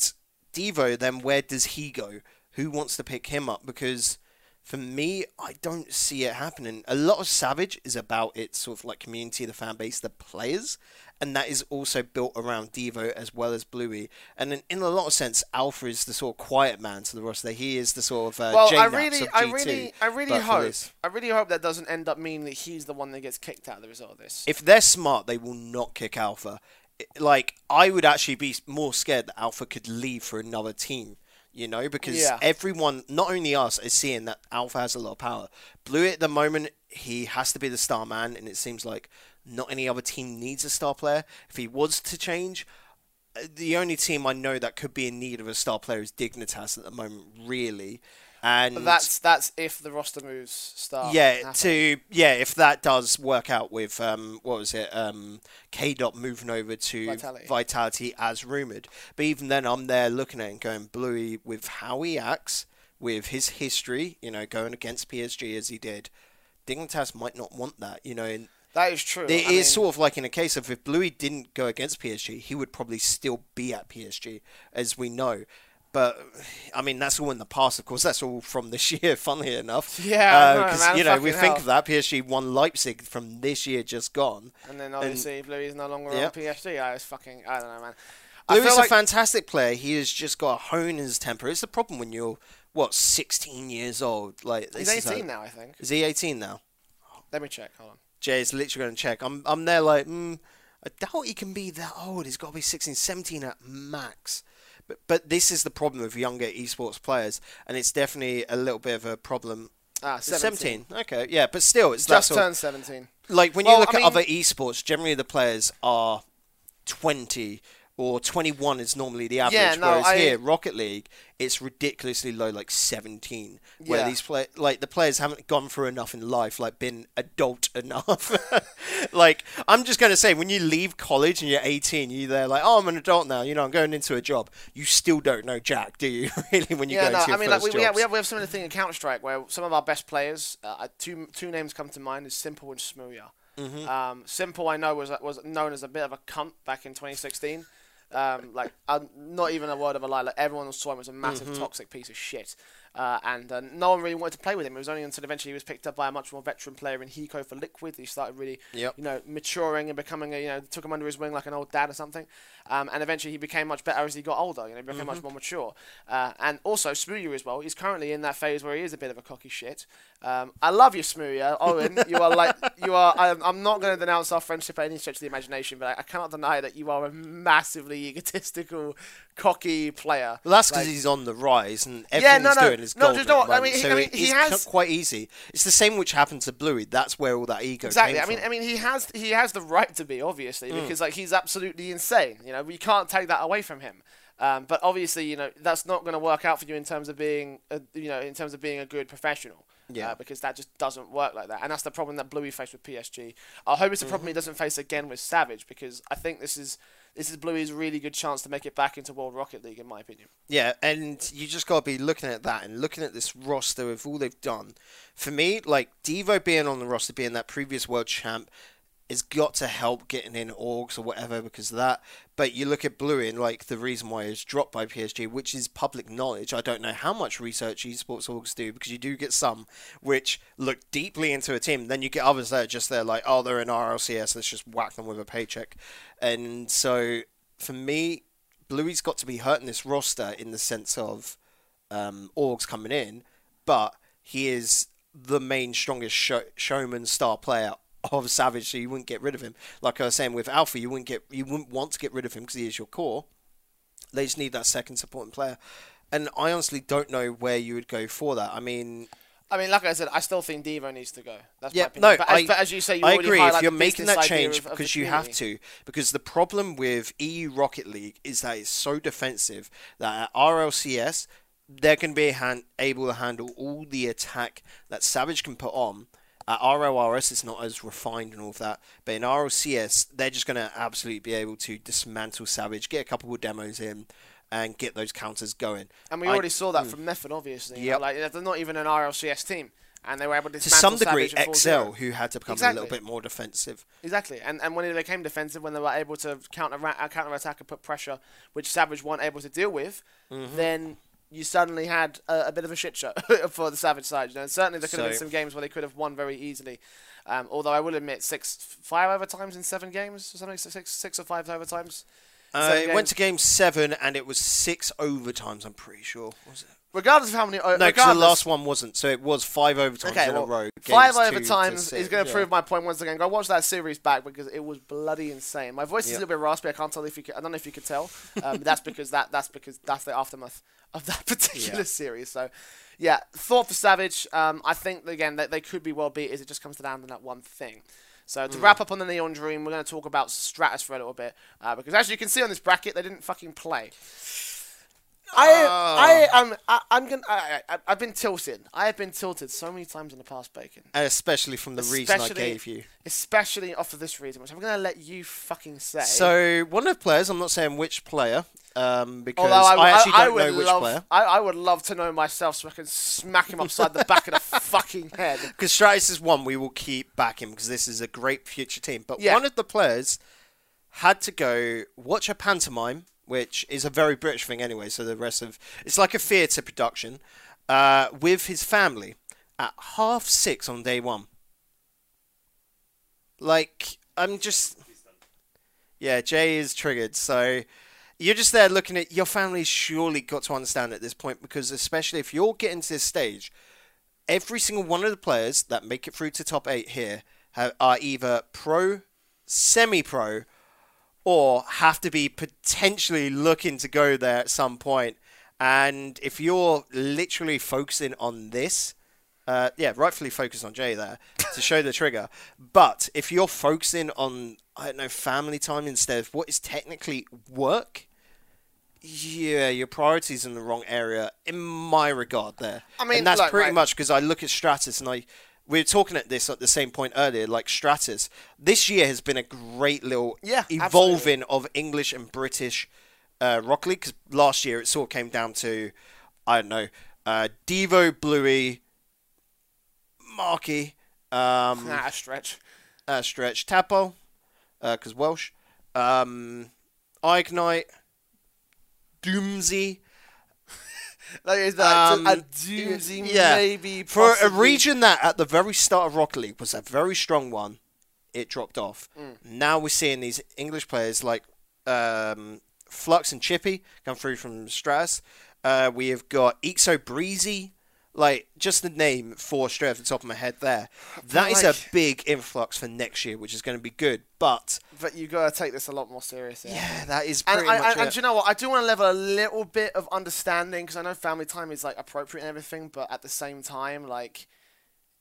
Devo, then where does he go? Who wants to pick him up? Because for me, I don't see it happening. A lot of Savage is about its sort of like community, the fan base, the players, and that is also built around Devo as well as Bluey. And in, in a lot of sense, Alpha is the sort of quiet man to the roster. He is the sort of uh, well, I JKnaps really, of I G2, really, I really hope. I really hope that doesn't end up meaning that he's the one that gets kicked out of the result of this. if they're smart, they will not kick Alpha. Like I would actually be more scared that Alpha could leave for another team. You know, because Yeah. everyone, not only us, is seeing that Alpha has a lot of power. Blue at the moment, he has to be the star man, and it seems like not any other team needs a star player. If he was to change, uh, the only team I know that could be in need of a star player is Dignitas at the moment, really. And But that's that's if the roster moves start. yeah, to yeah, if that does work out with um, what was it, um, Kaydop moving over to Vitality. Vitality as rumored. But even then, I'm there looking at it and going Bluey with how he acts, with his history, you know, going against PSG as he did. Dignitas might not want that, you know. And that is true. it I is mean, sort of like in a case of if Bluey didn't go against PSG, he would probably still be at PSG, as we know. But I mean, that's all in the past, of course. That's all from this year, funnily enough. Yeah, because uh, man, you know we fucking think of that PSG won Leipzig from this year just gone. And then obviously Bluey's no longer Yeah. on PSG. I was fucking. I don't know, man. Bluey's feel a like fantastic player. He has just got to hone his temper. It's the problem when you're what 16 years old. Like he's 18 a- now, I think. Is he 18 now? Let me check. Hold on. Jay's literally going to check. I'm I'm there like, mm, I doubt he can be that old. He's got to be 16, 17 at max. But but this is the problem with younger esports players, and it's definitely a little bit of a problem. Ah, 17. 17. Okay, yeah, but still, it's Just sort turned 17. like when Well, you look I at mean- other esports, generally the players are 20 or 21 is normally the average. Yeah, no, whereas I- here, Rocket League, it's ridiculously low, like 17. Where Yeah. these play, like the players haven't gone through enough in life, like been adult enough. like I'm just gonna say, when you leave college and you're 18, you're there like, oh, I'm an adult now. You know, I'm going into a job. You still don't know Jack, do you? really, when you Yeah, go no, into your I mean, like first we, we, have, we have we have similar thing in Counter Strike where some of our best players, uh, two two names come to mind, is s1mple and Smooya. Mm-hmm. Um, s1mple, I know was was known as a bit of a cunt back in 2016. Um, like, um, not even a word of a lie. Like everyone saw him as a massive Mm-hmm. toxic piece of shit. Uh, and uh, no one really wanted to play with him. It was only until eventually he was picked up by a much more veteran player in Hiko for Liquid. He started really, Yep. you know, maturing and becoming, a, you know, took him under his wing like an old dad or something. Um, and eventually he became much better as he got older. You know, he became Mm-hmm. much more mature. Uh, and also Smooya as well. He's currently in that phase where he is a bit of a cocky shit. Um, I love you, Smooya. Owen, you are like you are. I'm, I'm not going to denounce our friendship at any stretch of the imagination, but I, I cannot deny that you are a massively egotistical, cocky player. Well, that's because Like- he's on the rise, and Yeah, everything no, he's no. doing is No, just know I mean, so I mean, he it's has- quite easy. It's the same which happened to Bluey. That's where all that ego Exactly. came I mean, from. I mean, he has he has the right to be obviously Hmm. because like he's absolutely insane. You know, we can't take that away from him. Um, but obviously, you know, that's not going to work out for you in terms of being, a, you know, in terms of being a good professional. Yeah. Uh, because that just doesn't work like that, and that's the problem that Bluey faced with PSG. I hope it's a Mm-hmm. problem he doesn't face again with Savage because I think this is this is Bluey's really good chance to make it back into World Rocket League, in my opinion. Yeah, and you just got to be looking at that and looking at this roster of all they've done. For me, like Devo being on the roster, being that previous world champ, has got to help getting in orgs or whatever because of that. But you look at Blue and like the reason why it's dropped by PSG, which is public knowledge. I don't know how much research esports orgs do because you do get some which look deeply into a team. Then you get others that are just there like, oh, they're in RLCS, let's just whack them with a paycheck. And so for me, Bluey's got to be hurting this roster in the sense of um, orgs coming in, but he is the main strongest show, showman star player of Savage, so you wouldn't get rid of him. Like I was saying with Alpha, you wouldn't get you wouldn't want to get rid of him because he is your core. They just need that second supporting player, and I honestly don't know where you would go for that. I mean, I mean, like I said, I still think Devo needs to go. That's yeah, no, but as, I, but as you say, you I agree. If you're making that change of- of because you have to, because the problem with EU Rocket League is that it's so defensive that at RLCS they're going to be hand, able to handle all the attack that Savage can put on. At RLRS, it's not as refined and all of that, but in RLCS, they're just going to absolutely be able to dismantle Savage, get a couple of demos in, and get those counters going. And we I- already saw that from Method, obviously. Yep. Like they're not even an RLCS team, and they were able to to some dismantle degree, Savage in Excel, 4-0. who had to become a little bit more defensive. Exactly, and and when they became defensive, when they were able to counter counter attack and put pressure, which Savage weren't able to deal with, Mm-hmm. then you suddenly had a, a bit of a shit show for the Savage side. You know, and certainly there could have been some games where they could have won very easily. Um, although I will admit, six, five overtimes in seven games, or something, six, six or five overtimes. Uh, it went to game seven, and it was six overtimes. I'm pretty sure. Was it? Regardless of how many, No, because the last one wasn't. So it was five overtimes Okay, in well, a row. five overtimes is going to yeah. prove my point once again. Go watch that series back because it was bloody insane. My voice is a little bit raspy. I can't tell if you. Can, I don't know if you could tell. Um, that's because that that's because that's the aftermath of that particular Yeah. series. So, yeah, thought for Savage. Um, I think again that they could be well beat. Is it just comes down to that one thing. So Mm. to wrap up on the Neon Dream, we're going to talk about Stratus for a little bit uh, because as you can see on this bracket, they didn't fucking play. I. I am I, I'm gonna I, I I've been tilted. I have been tilted so many times in the past, Bacon. Especially from the reason I gave you. Especially off of this reason, which I'm gonna let you fucking say. So one of the players, I'm not saying which player, um, because Although I, I, actually I, I don't would know which love, player. I, I would love to know myself so I can smack him upside the back of the fucking head. Because Stratus is one we will keep backing because this is a great future team. But Yeah. one of the players had to go watch a pantomime, which is a very British thing anyway. So the rest of it's like a theatre production uh, with his family at half six on day one. Like I'm just, yeah, Jay is triggered. So you're just there looking at your family's surely got to understand at this point because especially if you're getting to this stage every single one of the players that make it through to top eight here have, are either pro, semi-pro, or have to be potentially looking to go there at some point. And if you're literally focusing on this, uh, yeah, rightfully focused on Jay there to show the trigger. But if you're focusing on, I don't know, family time instead of what is technically work, yeah, your priorities in the wrong area in my regard there. I mean, and that's pretty right. much because I look at Stratus and I. We were talking at this at the same point earlier. Like Stratus, this year has been a great little Yeah, evolving of English and British uh, Rock League. Because last year it sort of came down to, I don't know, uh, Devo, Bluey, Marky, um, Nah, stretch. uh, Stretch, Tapo, because Welsh, um, Ignite, Doomsy. Like, is that Um, a doozy yeah. maybe For a region that at the very start of Rocket League was a very strong one, it dropped off. Mm. Now we're seeing these English players like um, Flux and Chippy come through from Stratus. Uh, we have got Ixo Breezy, like just the name for straight off the top of my head there. That is like- a big influx for next year, which is going to be good. But But you gotta take this a lot more seriously. yeah, that is And, pretty I, and it. do you know what? I do want to level a little bit of understanding because I know family time is like appropriate and everything, but at the same time, like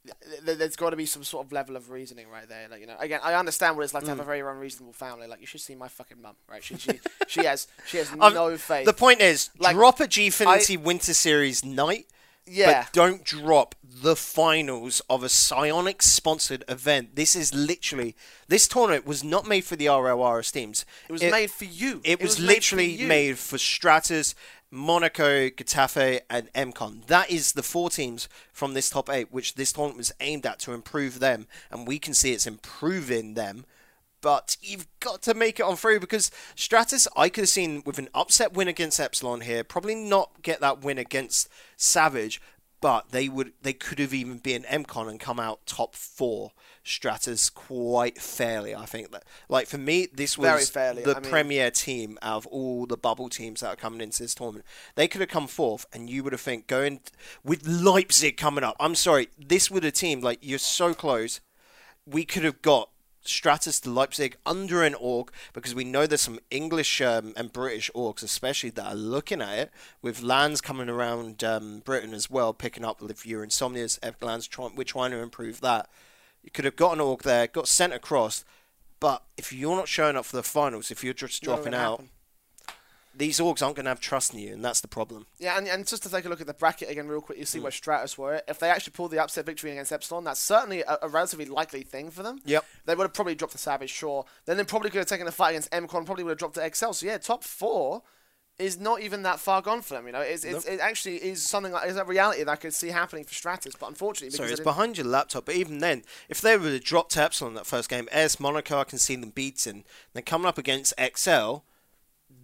th- th- there's got to be some sort of level of reasoning right there. Like you know, again, I understand what it's like to have a Mm. very unreasonable family. Like you should see my fucking mum, right? She she, she has she has Um, no faith. The point is, Like, drop a Gfinity Winter Series night, yeah, but don't drop the finals of a Psyonix sponsored event. This is literally this tournament was not made for the RLRS teams. it was made for you. It, was, made for literally made for Stratus, Monaco, Getafe, and MCon. That is the four teams from this top eight, which this tournament was aimed at to improve them, and we can see it's improving them. But you've got to make it on through because Stratus, I could have seen with an upset win against Epsilon here, probably not get that win against Savage, but they would they could have even been MCon and come out top four. Stratus quite fairly, I think that. Like for me, this was the I mean- premier team out of all the bubble teams that are coming into this tournament. They could have come fourth, and you would have think going with Leipzig coming up. I'm sorry, this would have team like you're so close. We could have got Stratus to Leipzig under an org because we know there's some English um, and British orgs, especially that are looking at it. With LANs coming around um, Britain as well, picking up with your insomnias, LANs. Try, we're trying to improve that. You could have got an org there, got sent across. But if you're not showing up for the finals, if you're just dropping out, happen. These orgs aren't going to have trust in you, and that's the problem. Yeah, and, and just to take a look at the bracket again, real quick, you Mm. see where Stratus were. If they actually pulled the upset victory against Epsilon, that's certainly a, a relatively likely thing for them. Yep. They would have probably dropped the Savage, sure. Then they probably could have taken the fight against MCon, probably would have dropped to XL. So yeah, top four is not even that far gone for them. You know, it's, it's, it actually is something like is a reality that I could see happening for Stratus. But unfortunately, Sorry, because it's behind your laptop. But even then, if they would have dropped to Epsilon that first game, AS Monaco, I can see them beating. Then coming up against XL,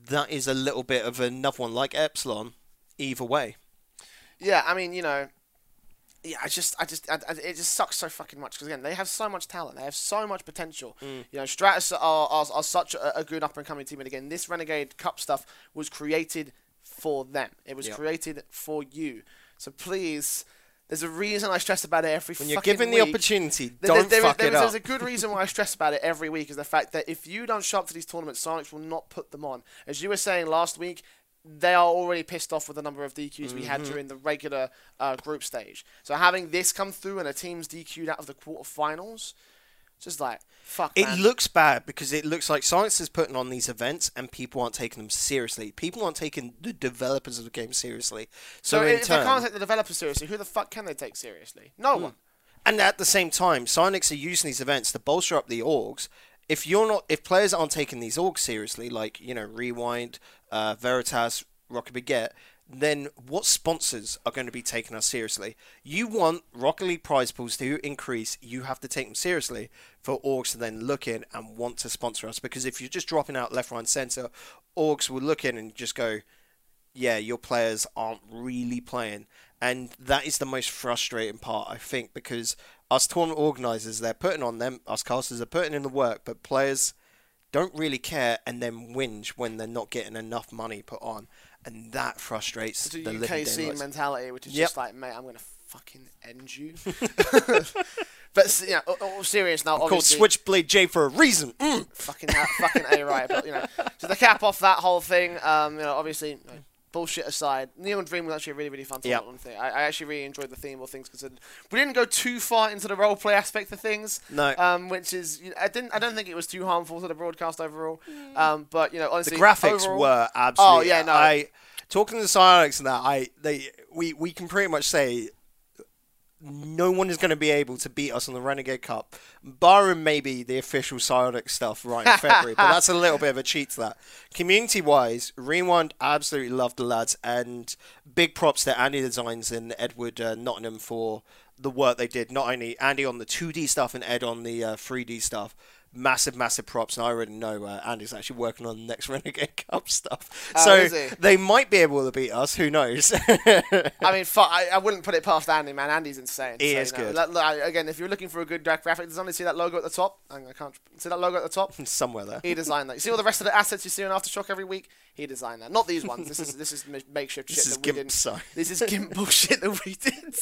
that is a little bit of another one like Epsilon. Either way, Yeah, I mean, you know, yeah, I just, I just, I, I- it just sucks so fucking much because again, they have so much talent, they have so much potential. Mm. You know, Stratus are, are, are such a, a good up and coming team, and again, this Renegade Cup stuff was created for them. It was Yep. created for you. So please, there's a reason I stress about it every. when you're given the opportunity, don't there is- fuck there it is- up. There's a good reason why I stress about it every week is the fact that if you don't show up to these tournaments, Psyonix will not put them on. As you were saying last week, they are already pissed off with the number of DQs we Mm-hmm. had during the regular uh, group stage. So having this come through and a team's DQ'd out of the quarterfinals, just like fuck. It man. looks bad because it looks like Psyonix is putting on these events and people aren't taking them seriously. People aren't taking the developers of the game seriously. So, so in if turn, they can't take the developers seriously, who the fuck can they take seriously? No Hmm. one. And at the same time, Psyonix are using these events to bolster up the orgs. If you're not, if players aren't taking these orgs seriously, like you know Rewind, uh, Veritas, Rocket Baguette, then what sponsors are going to be taking us seriously? You want Rocket League prize pools to increase. You have to take them seriously for orgs to then look in and want to sponsor us. Because if you're just dropping out left, right, and centre, orgs will look in and just go, yeah, your players aren't really playing. And that is the most frustrating part, I think, because us tournament organisers, they're putting on them, us casters are putting in the work, but players don't really care and then whinge when they're not getting enough money put on. And that frustrates It's a the UK scene mentality, which is Yep. just like, mate, I'm gonna fucking end you. but yeah, all, all serious now. Called Switchblade J for a reason. Mm. fucking fucking a right. But you know, to the cap off that whole thing, um, you know, obviously. you know, Bullshit aside, Neon Dream was actually a really, really fun Yep. tournament thing. I, I actually really enjoyed the theme, all things considered. We didn't go too far into the roleplay aspect of things, No. um, which is you know, I didn't I don't think it was too harmful to the broadcast overall. Um, but you know, the graphics overall- were absolutely. Oh yeah, no. I talking to Psyonix and that I they we we can pretty much say no one is going to be able to beat us on the Renegade Cup, barring maybe the official Psyonix stuff right in February. but that's a little bit of a cheat to that. Community wise, Rewind absolutely loved the lads, and big props to Andy Designs and Edward uh, Nottingham for the work they did. Not only Andy on the 2D stuff and Ed on the uh, 3D stuff. Massive, massive props, and I already know uh, Andy's actually working on the next Renegade Cup stuff. Oh, so they might be able to beat us. Who knows? I mean, fu- I, I wouldn't put it past Andy, man. Andy's insane. He So, is you know, good. look- again, if you're looking for a good gra- graphic design, see that logo at the top. I can't see that logo at the top. Somewhere there. He designed that. You see all the rest of the assets you see on Aftershock every week. He designed that. Not these ones. This is this is makeshift This shit is that we didn't. This is GIMP bullshit that we did.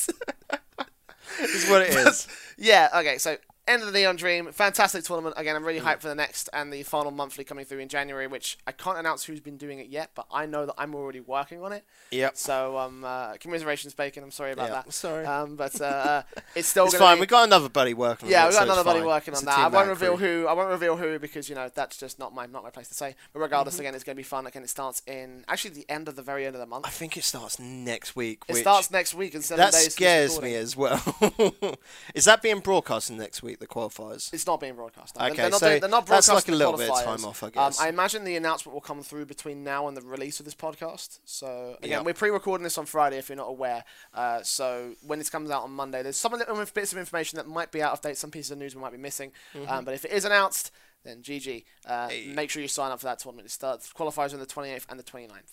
This is what it is. yeah. Okay. So end of the Neon Dream, fantastic tournament. Again, I'm really hyped for the next and the final monthly coming through in January, which I can't announce who's been doing it yet, but I know that I'm already working on it. Yep. So um, uh, commiserations, Bacon. I'm sorry about Yeah, that. sorry. Um, but uh, uh, it's still It's gonna fine. Be, We got another buddy working. on yeah, we so got it's another buddy working It's on that. I won't reveal crew. who. I won't reveal who because you know that's just not my not my place to say. But regardless, Mm-hmm. again, it's going to be fun. Again, it starts in actually the end of the very end of the month. I think it starts next week. It starts next week in seven That days. this scares me as well. is that being broadcast next week? The qualifiers. It's not being broadcast. no. Okay, they're not, so doing- they're not that's like a little bit of time off, I Um, guess. I imagine the announcement will come through between now and the release of this podcast. So again, Yep. we're pre-recording this on Friday, if you're not aware. Uh, so when this comes out on Monday, there's some little bits of information that might be out of date. Some pieces of news we might be missing. Mm-hmm. Um, but if it is announced, then GG. Uh, Make sure you sign up for that tournament. It starts qualifiers on the 28th and the 29th.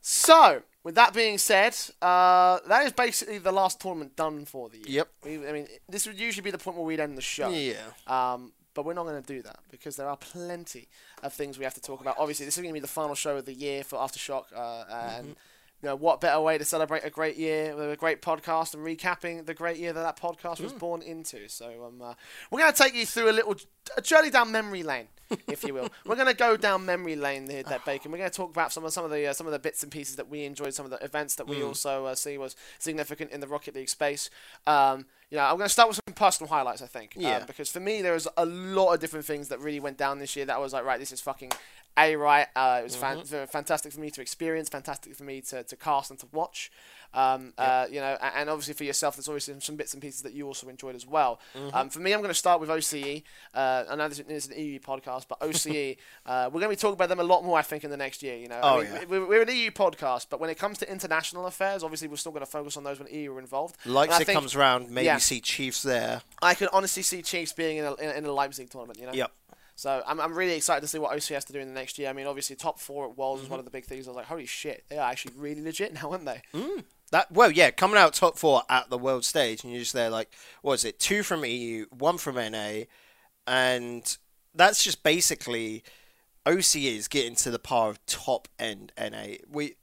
So, with that being said, uh, that is basically the last tournament done for the year. Yep. We, I mean, this would usually be the point where we'd end the show. Yeah. Um, but we're not going to do that because there are plenty of things we have to talk about. Obviously, this is going to be the final show of the year for Aftershock, uh, and Mm-hmm. You know what better way to celebrate a great year with a great podcast and recapping the great year that that podcast Mm. was born into. So um, uh, we're going to take you through a little a journey down memory lane, if you will. we're going to go down memory lane here, that bacon. We're going to talk about some of some of the uh, some of the bits and pieces that we enjoyed, some of the events that we Mm. also uh, see was significant in the Rocket League space. Um, you know, I'm going to start with some personal highlights. I think, um, Yeah. because for me there was a lot of different things that really went down this year that I was like, right, this is fucking a right. Uh, it was fan- Mm-hmm. fantastic for me to experience, fantastic for me to, to cast and to watch. Um, uh, you know, a- and obviously for yourself, there's obviously some bits and pieces that you also enjoyed as well. Mm-hmm. Um, for me, I'm going to start with OCE. Uh, I know this is an EU podcast, but OCE, uh, we're going to be talking about them a lot more, I think, in the next year. You know, I Oh, mean, yeah. we- we're an EU podcast, but when it comes to international affairs, obviously we're still going to focus on those when EU are involved. And Leipzig think comes around, maybe yeah. see Chiefs there. I can honestly see Chiefs being in a, in a, in a Leipzig tournament. You know. Yep. So I'm, I'm really excited to see what OC has to do in the next year. I mean, obviously top four at Worlds Mm-hmm. was one of the big things. I was like, holy shit, they are actually really legit now, aren't they? That well, yeah, coming out top four at the world stage, and you're just there like, what is it? Two from EU, one from NA, and that's just basically OC is getting to the par of top end NA. We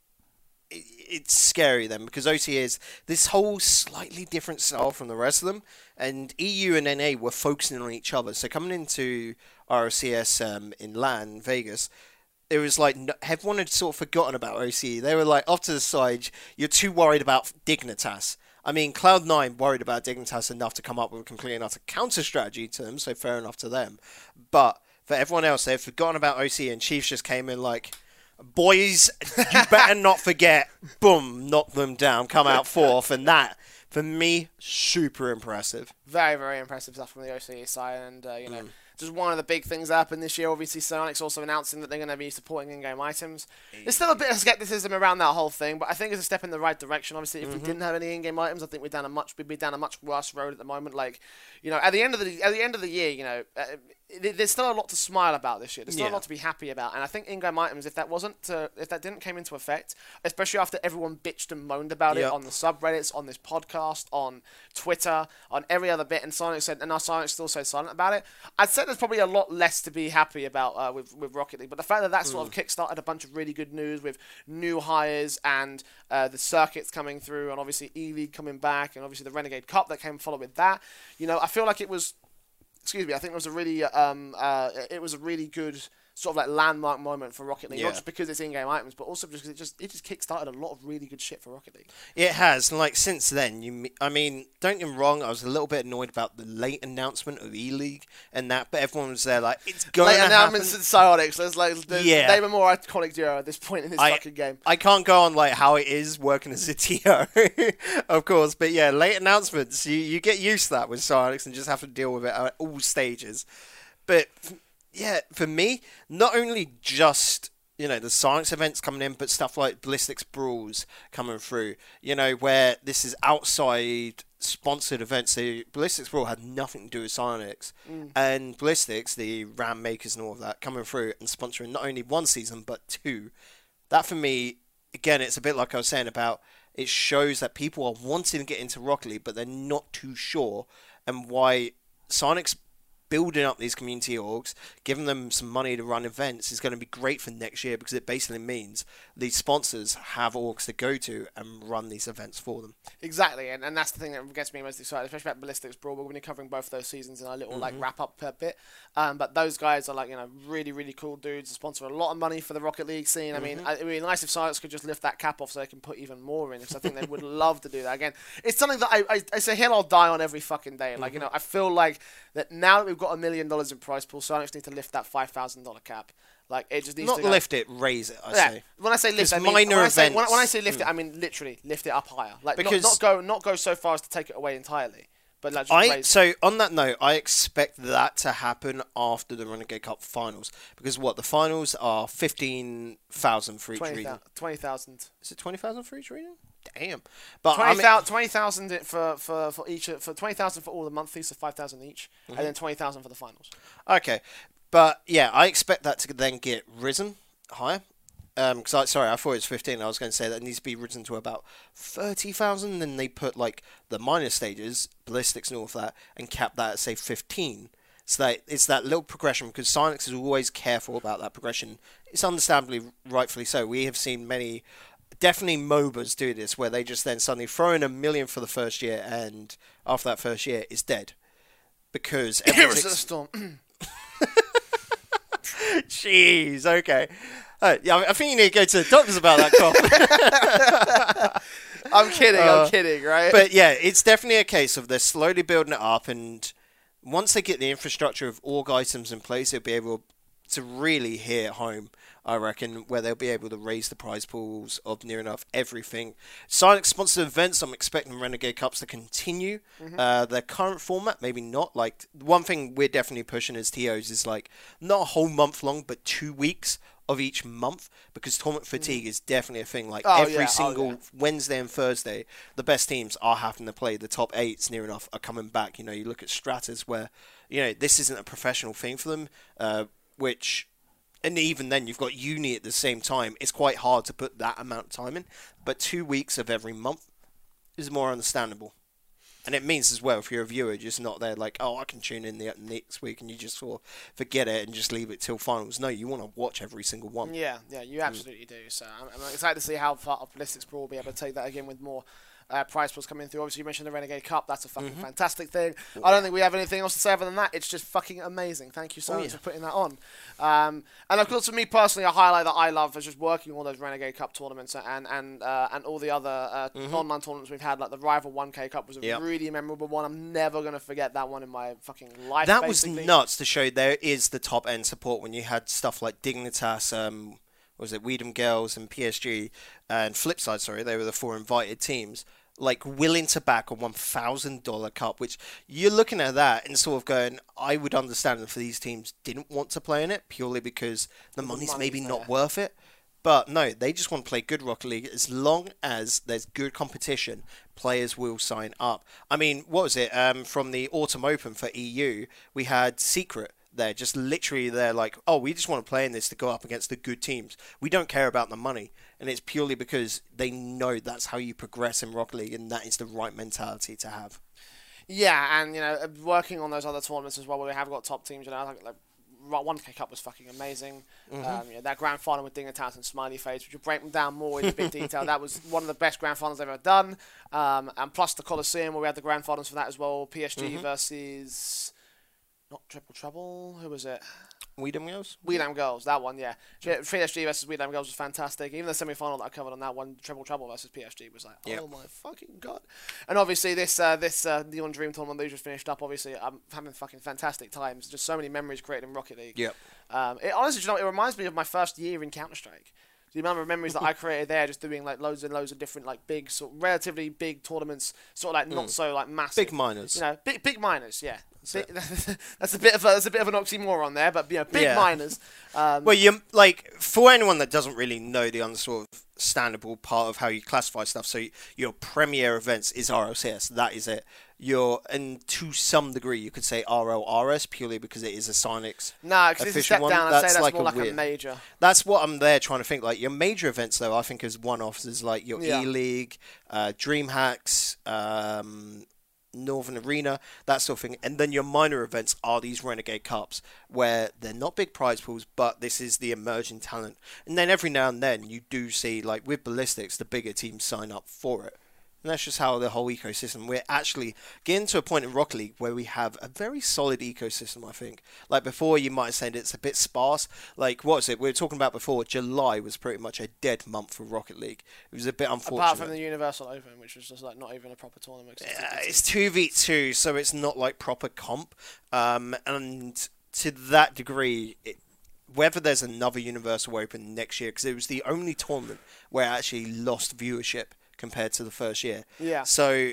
it- it's scary then because OCE is this whole slightly different style from the rest of them, and EU and NA were focusing on each other. So coming into RCS um, in Las Vegas, it was like everyone had sort of forgotten about OCE. They were like off to the side. You're too worried about Dignitas. I mean, Cloud9 worried about Dignitas enough to come up with a completely and utter counter strategy to them, so fair enough to them. But for everyone else, they've forgotten about OCE, and Chiefs just came in like, boys, you better not forget. Boom, knock them down, come out fourth, and that for me, super impressive. Very, very impressive stuff from the OCE side, and uh, you Mm. Just one of the big things that happened this year. Obviously, Psyonix also announcing that they're going to be supporting in-game items. There's still a bit of skepticism around that whole thing, but I think it's a step in the right direction. Obviously, if Mm-hmm. we didn't have any in-game items, I think we're down a much we'd be down a much worse road at the moment. Like, you know, at the end of the at the end of the year, you know, uh, there's still a lot to smile about this year. There's still a lot to be happy about, and I think in-game items, if that wasn't to, if that didn't came into effect, especially after everyone bitched and moaned about it on the subreddits, on this podcast, on Twitter, on every other bit, and Psyonix said, and our Sonic still so silent about it. I'd say there's probably a lot less to be happy about uh, with with Rocket League, but the fact that that sort of kickstarted a bunch of really good news with new hires and uh, the circuits coming through, and obviously E League coming back, and obviously the Renegade Cup that came following that. You know, I feel like it was excuse me, I think it was a really um uh it was a really good sort of like landmark moment for Rocket League, Yeah. not just because it's in-game items, but also just because it just it just kickstarted a lot of really good shit for Rocket League. It has, and like since then, you. I mean, don't get me wrong. I was a little bit annoyed about the late announcement of E League and that, but everyone was there like, it's going Late happen. announcements and Psyonix, there's like there's, Yeah. they were more iconic duo at this point in this I- fucking game. I can't go on like how it is working as a TO, of course, but yeah, late announcements. You you get used to that with Psyonix and just have to deal with it at all stages. But yeah, for me, not only just you know the Psyonix events coming in, but stuff like Ballistix Brawls coming through. You know where this is outside sponsored events. The Ballistix Brawl had nothing to do with Psyonix, Mm. and Ballistix, the RAM makers and all of that, coming through and sponsoring not only one season but two. That for me, again, it's a bit like I was saying about. It shows that people are wanting to get into Rocket League, but they're not too sure, and why Psyonix building up these community orgs, giving them some money to run events is going to be great for next year because it basically means these sponsors have orgs to go to and run these events for them. Exactly, and, and that's the thing that gets me most excited, especially about Ballistix Brawl. We're going to be covering both those seasons in our little like mm-hmm. wrap up bit. Um, but those guys are like you know really really cool dudes. They Sponsor a lot of money for the Rocket League scene. I mean, mm-hmm. I- it'd be nice if Psyonix could just lift that cap off so they can put even more in. Because I think they would love to do that again. It's something that I, I it's a hill I'll die on every fucking day. Like you mm-hmm. know, I feel like that now that we've got a million dollars in prize pool, Psyonix need to lift that five thousand dollar cap. Like it just needs Not to go- lift it, raise it. I yeah. say. When I say lift, I mean minor when I say, when, I- when I say lift it, mm. I mean literally lift it up higher. Like not- Because- not, go not go so far as to take it away entirely, but I so on that note, I expect that to happen after the Renegade Cup finals because what the finals are fifteen thousand for each 20,000 region. 20,000. Is it twenty thousand for each region? Damn. But 20,000 20,000 for, for, for each for 20,000 for all the monthlies, so 5,000 each, Mm-hmm. and then 20,000 for the finals. Okay, but yeah, I expect that to then get risen higher. Um, because I sorry, I thought it was fifteen. I was going to say that it needs to be written to about thirty thousand. Then they put like the minor stages, ballistix and all of that, and cap that at say fifteen. So that it's that little progression because Psyonix is always careful about that progression. It's understandably, rightfully so. We have seen many, definitely MOBAs do this, where they just then suddenly throw in a million for the first year, and after that first year, it's dead because everyone's Heroes of the ex- Storm. Jeez, okay. Uh, yeah, I think you need to go to the doctors about that cough. I'm kidding, Uh, I'm kidding, right? but yeah, it's definitely a case of they're slowly building it up, and once they get the infrastructure of org items in place, they'll be able to really hit home. I reckon where they'll be able to raise the prize pools of near enough everything. Psyonix sponsored events, I'm expecting Renegade Cups to continue uh, their current format. Maybe not. Like one thing we're definitely pushing as TOs is like not a whole month long, but two weeks of each month because tournament fatigue is definitely a thing. Like Oh, every yeah. Oh, single yeah. Wednesday and Thursday, the best teams are having to play. The top eights, near enough, are coming back. You know, you look at Stratus where, you know, this isn't a professional thing for them, uh, which, and even then, you've got uni at the same time. It's quite hard to put that amount of time in, but two weeks of every month is more understandable. And it means as well, if you're a viewer, just not there like, oh, I can tune in the next week, and you just sort of forget it and just leave it till finals. No, you want to watch every single one. Yeah, yeah, you mm. absolutely do. So I'm, I'm excited to see how far Ballistix Brawl will be able to take that again with more uh, prize pools coming through. Obviously, you mentioned the Renegade Cup. That's a fucking Mm-hmm. fantastic thing. I don't think we have anything else to say other than that. It's just fucking amazing. Thank you so Oh, much yeah. for putting that on. Um, and of course, for me personally, a highlight that I love is just working all those Renegade Cup tournaments and and uh, and all the other uh, online tournaments we've had, like the Rival 1K Cup was a Mm-hmm. Yep. really memorable one. I'm never gonna forget that one in my fucking life. That was nuts to show there is the top end support when you had stuff like Dignitas, um, was it We Dem Girlz and PSG and Flipside, sorry, they were the four invited teams, like willing to back a one thousand dollar cup, which you're looking at that and sort of going, I would understand if these teams didn't want to play in it purely because the money's money's maybe there. not worth it. But no, they just want to play good Rocket League. As long as there's good competition, players will sign up. I mean, what was it? Um, from the Autumn Open for EU, we had Secret there, just literally they're like, oh, we just want to play in this to go up against the good teams. We don't care about the money. And it's purely because they know that's how you progress in Rocket League and that is the right mentality to have. Yeah, and you know, uh, working on those other tournaments as well, where we have got top teams. You know, like, like one K Cup was fucking amazing. Mm-hmm. Um, you know, that grand final with Dignitas and Smiley Face, which will break them down more in a bit detail. That was one of the best grand finals I've ever done. Um, and plus the Coliseum, where we had the grand finals for that as well. PSG Mm-hmm. versus not Triple Trouble. Who was it? We Dem Girlz? Weedham Girls, that one, yeah. G- PSG versus We Dem Girlz was fantastic. Even the semi final that I covered on that one, Triple Trouble versus PSG, was like, Yeah. oh my fucking god. And obviously, this uh, this uh, Neon Dream tournament that just finished up, obviously, I'm having fucking fantastic times. Just so many memories created in Rocket League. Yep. Um, it honestly, you know, it reminds me of my first year in Counter Strike. The amount of memories that I created there, just doing like loads and loads of different, like big, sort relatively big tournaments, sort of like not so like massive. Big minors. You know, big big minors, yeah. Big- that's a bit of a, that's a bit of an oxymoron there, but you know, big Yeah. minors. Um, Well, you like for anyone that doesn't really know the sort of understandable part of how you classify stuff. So your premier events is RLCS. That is it. Your and to some degree you could say RLRS purely because it is a Psyonix. no, because it's a step one, down. I'd say that's that's like more a like a major. That's what I'm there trying to think. Like your major events, though, I think is one-offs is like your Yeah. E League, uh, DreamHacks, um, Northern Arena, that sort of thing. And then your minor events are these Renegade Cups, where they're not big prize pools, but this is the emerging talent. And then every now and then you do see, like with Ballistix, the bigger teams sign up for it. And that's just how the whole ecosystem. We're actually getting to a point in Rocket League where we have a very solid ecosystem. I think. Like before, you might have said it's a bit sparse. Like what was it we were talking about before? July was pretty much a dead month for Rocket League. It was a bit unfortunate. Apart from the Universal Open, which was just like not even a proper tournament. Uh, it's- it's two v two, so it's not like proper comp. Um, and to that degree, it, whether there's another Universal Open next year, because it was the only tournament where it actually lost viewership compared to the first year. Yeah. So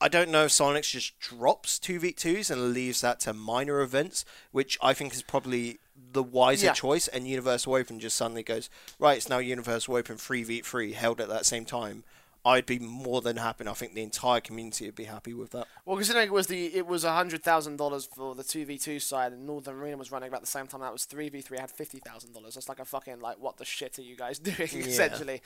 I don't know if Psyonix just drops two v twos and leaves that to minor events, which I think is probably the wiser Yeah. choice. And Universal Open just suddenly goes right. It's now Universal Open three v three held at that same time. I'd be more than happy. I think the entire community would be happy with that. Well, considering it was the it was hundred thousand dollars for the two v two side, and Northern Arena was running about the same time. That was three v three. Had fifty thousand dollars. That's like a fucking like what the shit are you guys doing essentially?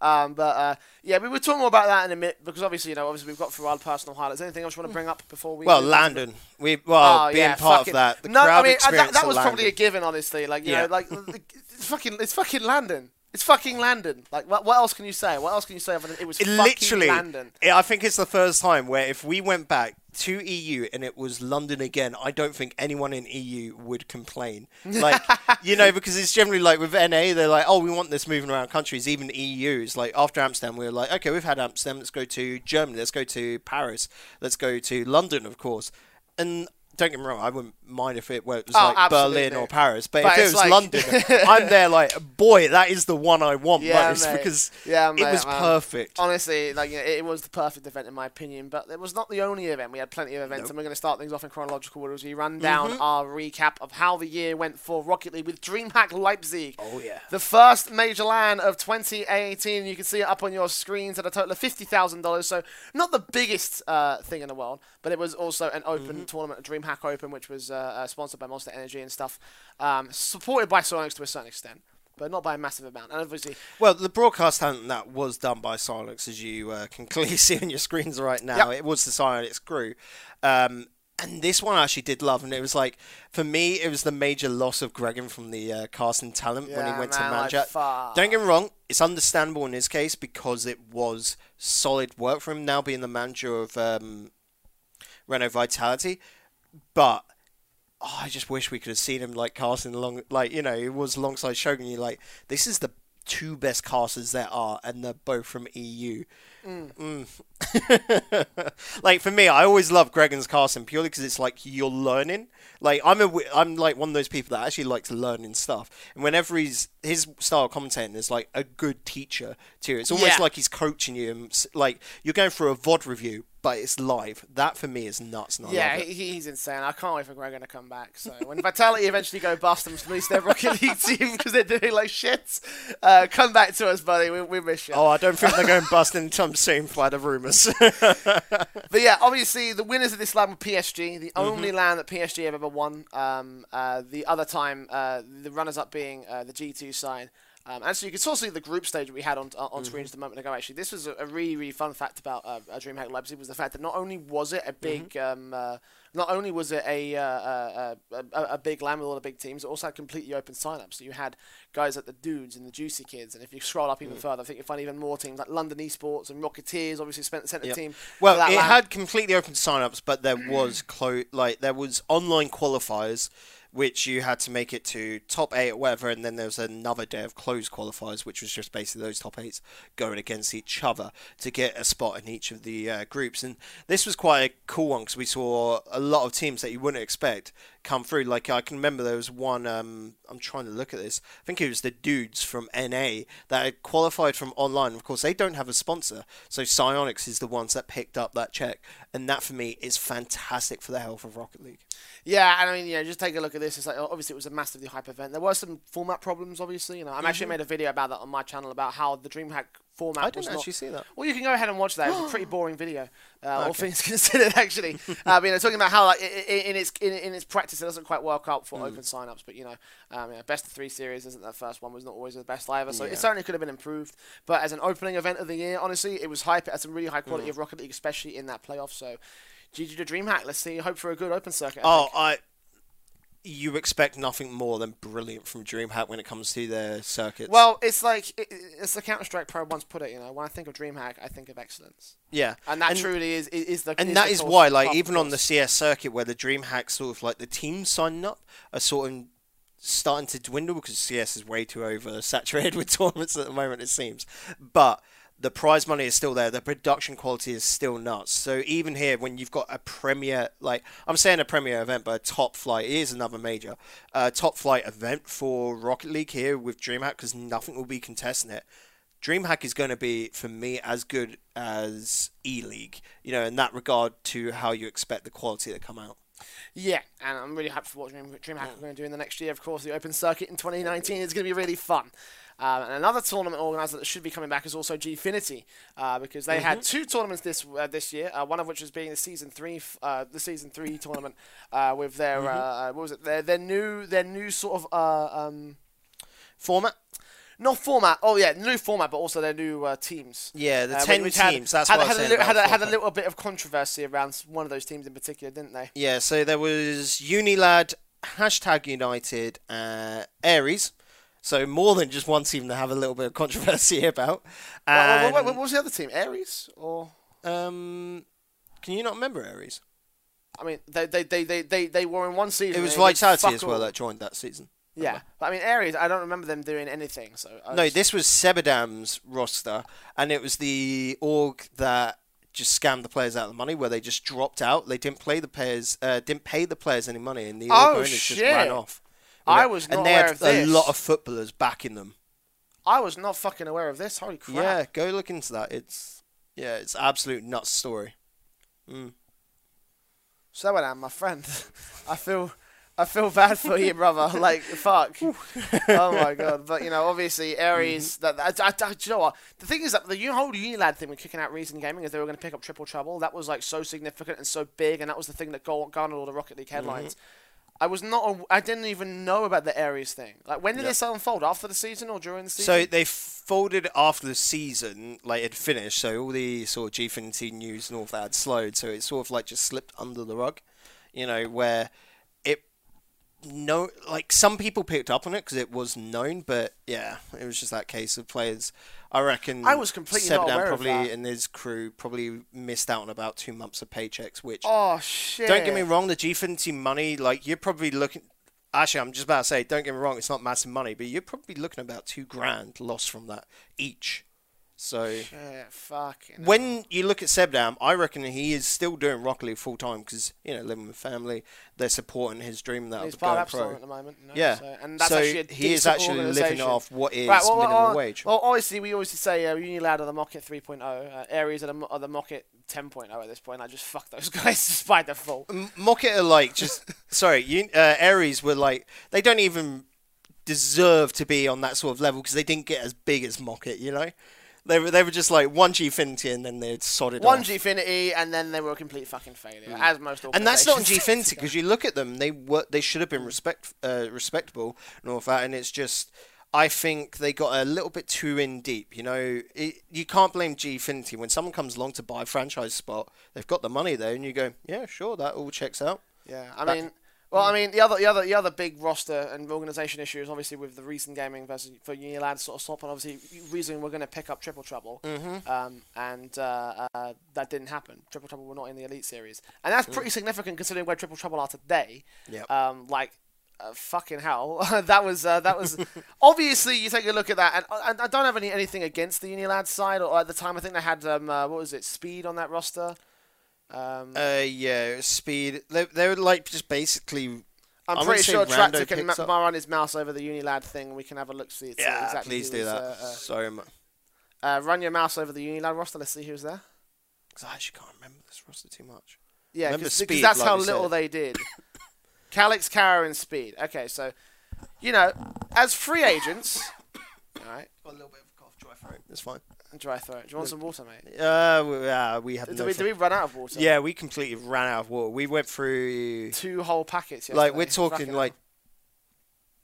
Um, but uh, yeah, we will talk more about that in a minute because obviously you know obviously we've got for our personal highlights. Anything else you want to bring up before we? Well, move on to the- Landon, we well Oh, being yeah, part fucking- of that, the no, crowd I mean uh, that, that was probably a given, honestly. Like you Yeah. know, like it's fucking it's fucking Landon. It's fucking Landon. Like what, what else can you say? What else can you say other than it was It fucking literally, Landon? I I think it's the first time where if we went back to EU and it was London again, I don't think anyone in EU would complain. Like, you know, because it's generally like with NA, they're like, oh, we want this moving around countries. Even EU is like, after Amsterdam, we were like, okay, we've had Amsterdam, let's go to Germany, let's go to Paris, let's go to London, of course. And don't get me wrong, I wouldn't mind if it, was Oh, like Berlin or Paris, but, But if it was like- London, I'm there like, boy, that is the one I want Yeah, most mate. because Yeah, it was man. perfect. Honestly, like you know, it was the perfect event in my opinion, but it was not the only event. We had plenty of events, and we're going to start things off in chronological order as we run down Mm-hmm. our recap of how the year went for Rocket League with DreamHack Leipzig. Oh, yeah. the first major LAN of 2018. You can see it up on your screens at a total of fifty thousand dollars. So not the biggest uh, thing in the world, but it was also an open Mm-hmm. tournament, a DreamHack Open, which was uh, uh, sponsored by Monster Energy and stuff, um, supported by Psyonix to a certain extent. But not by a massive amount, and obviously, Well, the broadcast talent that was done by Psyonix, as you uh, can clearly see on your screens right now, Yep. it was the Psyonix crew. Um, and this one I actually did love, and it was like, for me, it was the major loss of Gregan from the uh, casting talent when he went man, to like, Don't get me wrong, it's understandable in his case because it was solid work for him now being the manager of um, Renault Vitality. But oh, I just wish we could have seen him like casting along, like you know, it was alongside Shogun. You like this is the two best casters there are, and they're both from EU. Mm. like for me, I always love Gregan's casting purely because it's like you're learning. Like I'm a, I'm like one of those people that actually likes learning stuff, and whenever he's his style of commentating is like a good teacher to you. It's almost Yeah. like he's coaching you, and like you're going through a VOD review, but it's live. That for me is nuts. Yeah, he, he's insane. I can't wait for Gregan to come back. So when Vitality eventually go bust and release their Rocket League team because they're doing like shit, uh, come back to us, buddy. We, we miss you. Oh, I don't think they're going bust anytime soon by the rumours. But yeah, obviously the winners of this LAN were PSG, the Mm-hmm. only LAN that PSG have ever won. Um, uh, the other time, uh, the runners-up being uh, the G2 side. Um, and so you can sort of see the group stage we had on on screen Mm-hmm. just a moment ago. Actually, this was a, a really really fun fact about uh, DreamHack Leipzig was the fact that not only was it a big, Mm-hmm. um, uh, not only was it a, uh, uh, uh, a a big LAN with all the big teams, it also had completely open sign-ups. So you had guys like the dudes and the juicy kids, and if you scroll up even Mm. further, I think you find even more teams like London Esports and Rocketeers. Obviously, spent the centre Yep. team. Well, it had completely open sign-ups, but there was clo- like there was online qualifiers, which you had to make it to top eight or whatever, and then there was another day of closed qualifiers, which was just basically those top eights going against each other to get a spot in each of the uh, groups. And this was quite a cool one because we saw a lot of teams that you wouldn't expect come through. Like I can remember there was one. Um, I'm trying to look at this. I think it was the dudes from NA that had qualified from online. Of course, they don't have a sponsor, so Psyonix is the ones that picked up that check, and that for me is fantastic for the health of Rocket League. Yeah, and I mean, you know, just take a look at this. It's like obviously it was a massively hype event. There were some format problems, obviously. You know, I'm actually made a video about that on my channel about how the DreamHack format I didn't not. actually see that. Well, you can go ahead and watch that. It's a pretty boring video, uh, all things considered. Actually, uh, you know, talking about how like i- i- in its in, in its practice it doesn't quite work out for open signups. But you know, um, yeah, best of three series isn't that first one was not always the best either. So Yeah. it certainly could have been improved. But as an opening event of the year, honestly, it was hype. It had some really high quality of Rocket League, especially in that playoff. So. GG to DreamHack. Let's see. Hope for a good open circuit. I Oh, think. You expect nothing more than brilliant from DreamHack when it comes to their circuits. Well, it's like it, it's the Counter Strike Pro once put it. You know, when I think of DreamHack, I think of excellence, yeah, and that truly is is, the and is that the is why, like, even on the. CS circuit where the DreamHack sort of like the teams signing up are sort of starting to dwindle because CS is way too oversaturated with tournaments at the moment, it seems. But the prize money is still there. The production quality is still nuts. So even here, when you've got a premier, like I'm saying a premier event, but a top flight is another major, uh, top flight event for Rocket League here with DreamHack because nothing will be contesting it. DreamHack is going to be, for me, as good as E League, you know, in that regard to how you expect the quality to come out. Yeah, and I'm really happy for what Dream, DreamHack are going to do in the next year. Of course, the Open Circuit in 2019 is going to be really fun. Um, and another tournament organizer that should be coming back is also Gfinity, uh, because they had two tournaments this uh, this year. Uh, one of which was being the season three, uh, the season three tournament uh, with their uh, what was it? Their, their new their new sort of uh, um, Format? not format. Oh yeah, new format, but also their new uh, teams. Yeah, the Uh, 10 which had- teams. That's had, what I had a had, a, had a little bit of controversy around one of those teams in particular, didn't they? Yeah, so there was Unilad, hashtag United, uh, Aries. So more than just one team to have a little bit of controversy about. And, wait, what was the other team? Aries or? um, can you not remember Aries? I mean, they they, they, they, they, they were in one season. It was and they did Vitality as well all. that joined that season. Yeah, but I mean, Aries. I don't remember them doing anything. So I No, just- this was Sebadam's roster, and it was the org that just scammed the players out of the money, where they just dropped out. They didn't play the players, uh, didn't pay the players any money, and the org Oh, owners just ran off. I was and not they aware had of this. And there's a lot of footballers backing them. I was not fucking aware of this. Holy crap! Yeah, go look into that. It's yeah, it's absolute nuts story. Mm. So I am, my friend. I feel. I feel bad for you, brother. Like, fuck. oh my god. But you know, obviously, Aries. Mm-hmm. That, I, I, you know what? The thing is that the whole Unilad thing with kicking out Reason Gaming is they were going to pick up Triple Trouble. That was like so significant and so big, and that was the thing that garnered all the Rocket League headlines. I was not. a- I didn't even know about the Aries thing. Like, when did Yeah. this unfold? After the season or during the season? So they folded after the season, like it finished. So all the sort of Gfinity news and all that had slowed. So it sort of like just slipped under the rug, you know, where it no like some people picked up on it because it was known, but yeah, it was just that case of players. I reckon I was completely aware of probably and his crew probably missed out on about two months of paychecks, which oh shit! don't get me wrong, the G Gfinity money, like you're probably looking. Actually, I'm just about to say, don't get me wrong, it's not massive money, but you're probably looking about two grand lost from that each. So Shit, fucking. when you look at Sebadam, I reckon he is still doing Rocket League full time because you know living with family, they're supporting his dream that He's part of pro. at the moment. You know, Yeah, So, and that's so actually he is actually living off what is Right, well, minimum well, wage. Well, obviously, we always say uh, Unilad are the market 3.0, uh, Aries are the, are the Mocket 10.0 at this point. I just fuck those guys despite the fault. M- Mocket are like just sorry, you, uh, Aries were like they don't even deserve to be on that sort of level because they didn't get as big as Mocket, you know. They were they were just like one Gfinity and then they'd sodded One off. Gfinity, and then they were a complete fucking failure, as most and that's not organisations G Finity because you look at them, they were they should have been respect uh, respectable and all of that, and it's just. I think they got a little bit too in deep. You know, it, you can't blame Gfinity when someone comes along to buy a franchise spot. They've got the money there, and you go, "Yeah, sure, that all checks out." Yeah, I That- mean, well, I mean, the other, the other, the other big roster and organisation issue is obviously with the Reason Gaming versus for Unilad sort of swap, and obviously Reason we're going to pick up Triple Trouble, Mm-hmm. um, and uh, uh, that didn't happen. Triple Trouble were not in the Elite Series, and that's pretty significant considering where Triple Trouble are today. Yep. Um, like. Uh, fucking hell, that was uh, that was obviously you take a look at that, and I, I don't have any anything against the Unilad side. Or at the time, I think they had um, uh, what was it, Speed on that roster. Um, Uh, yeah, speed. They, they were like just basically I'm, I'm pretty sure Tractor can ma- run his mouse over the Unilad thing. We can have a look see. see Yeah, exactly please do was, that. uh, uh, Sorry, man. uh, run your mouse over the Unilad roster. Let's see who's there. Because I actually can't remember this roster too much. Yeah, because that's like how little said. they did. Calix, Kara, and Speed. Okay, so you know, as free agents, all right, Got a little bit of a cough, dry throat. It's fine. Dry throat. Do you want some water, mate? Uh, we, uh, we have Did, no. we, did we run out of water? Yeah, we completely ran out of water. We went through two whole packets. like we're talking like.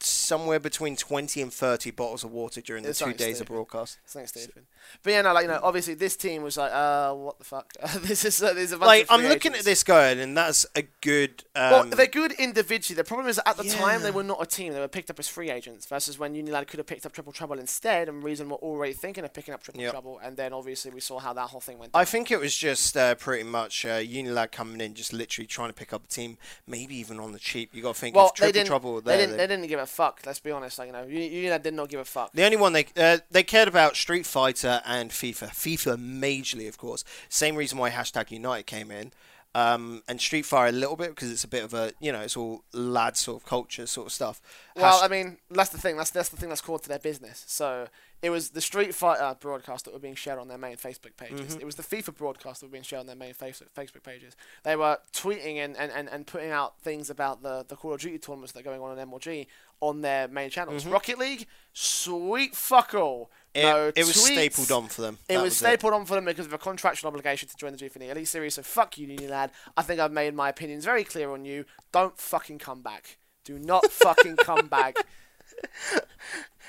Somewhere between twenty and thirty bottles of water during the It's two days of stupid. broadcast. Thanks, Stephen. But yeah, no, like you know, obviously this team was like, uh, what the fuck? this is uh, there's a bunch Like of I'm looking agents. at this going, and that's a good. Um, Well, they're good individually. The problem is at the time they were not a team. They were picked up as free agents. Versus when Unilad could have picked up Triple Trouble instead, and Reason were already thinking of picking up Triple Yep. Trouble. And then obviously we saw how that whole thing went. I think it was just uh, pretty much uh, Unilad coming in, just literally trying to pick up a team, maybe even on the cheap. You got to think well, if they Triple didn't. Trouble were they didn't. they- They didn't give a fuck. Let's be honest. Like you know, Uni- Unilad did not give a fuck. The only one they uh, they cared about Street Fighter and FIFA. FIFA majorly, of course. Same reason why hashtag United came in. Um, and Street Fighter a little bit because it's a bit of a you know it's all lad sort of culture sort of stuff. Well, I mean, that's the thing. That's that's the thing that's core to their business. So it was the Street Fighter broadcast that were being shared on their main Facebook pages. Mm-hmm. It was the FIFA broadcast that were being shared on their main Facebook Facebook pages. They were tweeting and, and, and, and putting out things about the, the Call of Duty tournaments that are going on in MLG on their main channels. Rocket League, sweet fuck all. Mm-hmm. it, no it was tweets. stapled on for them. It That was stapled on for them because of a contractual obligation to join the G4 Elite Series. So fuck you, Unilad. I think I've made my opinions very clear on you. Don't fucking come back. Do not fucking come back.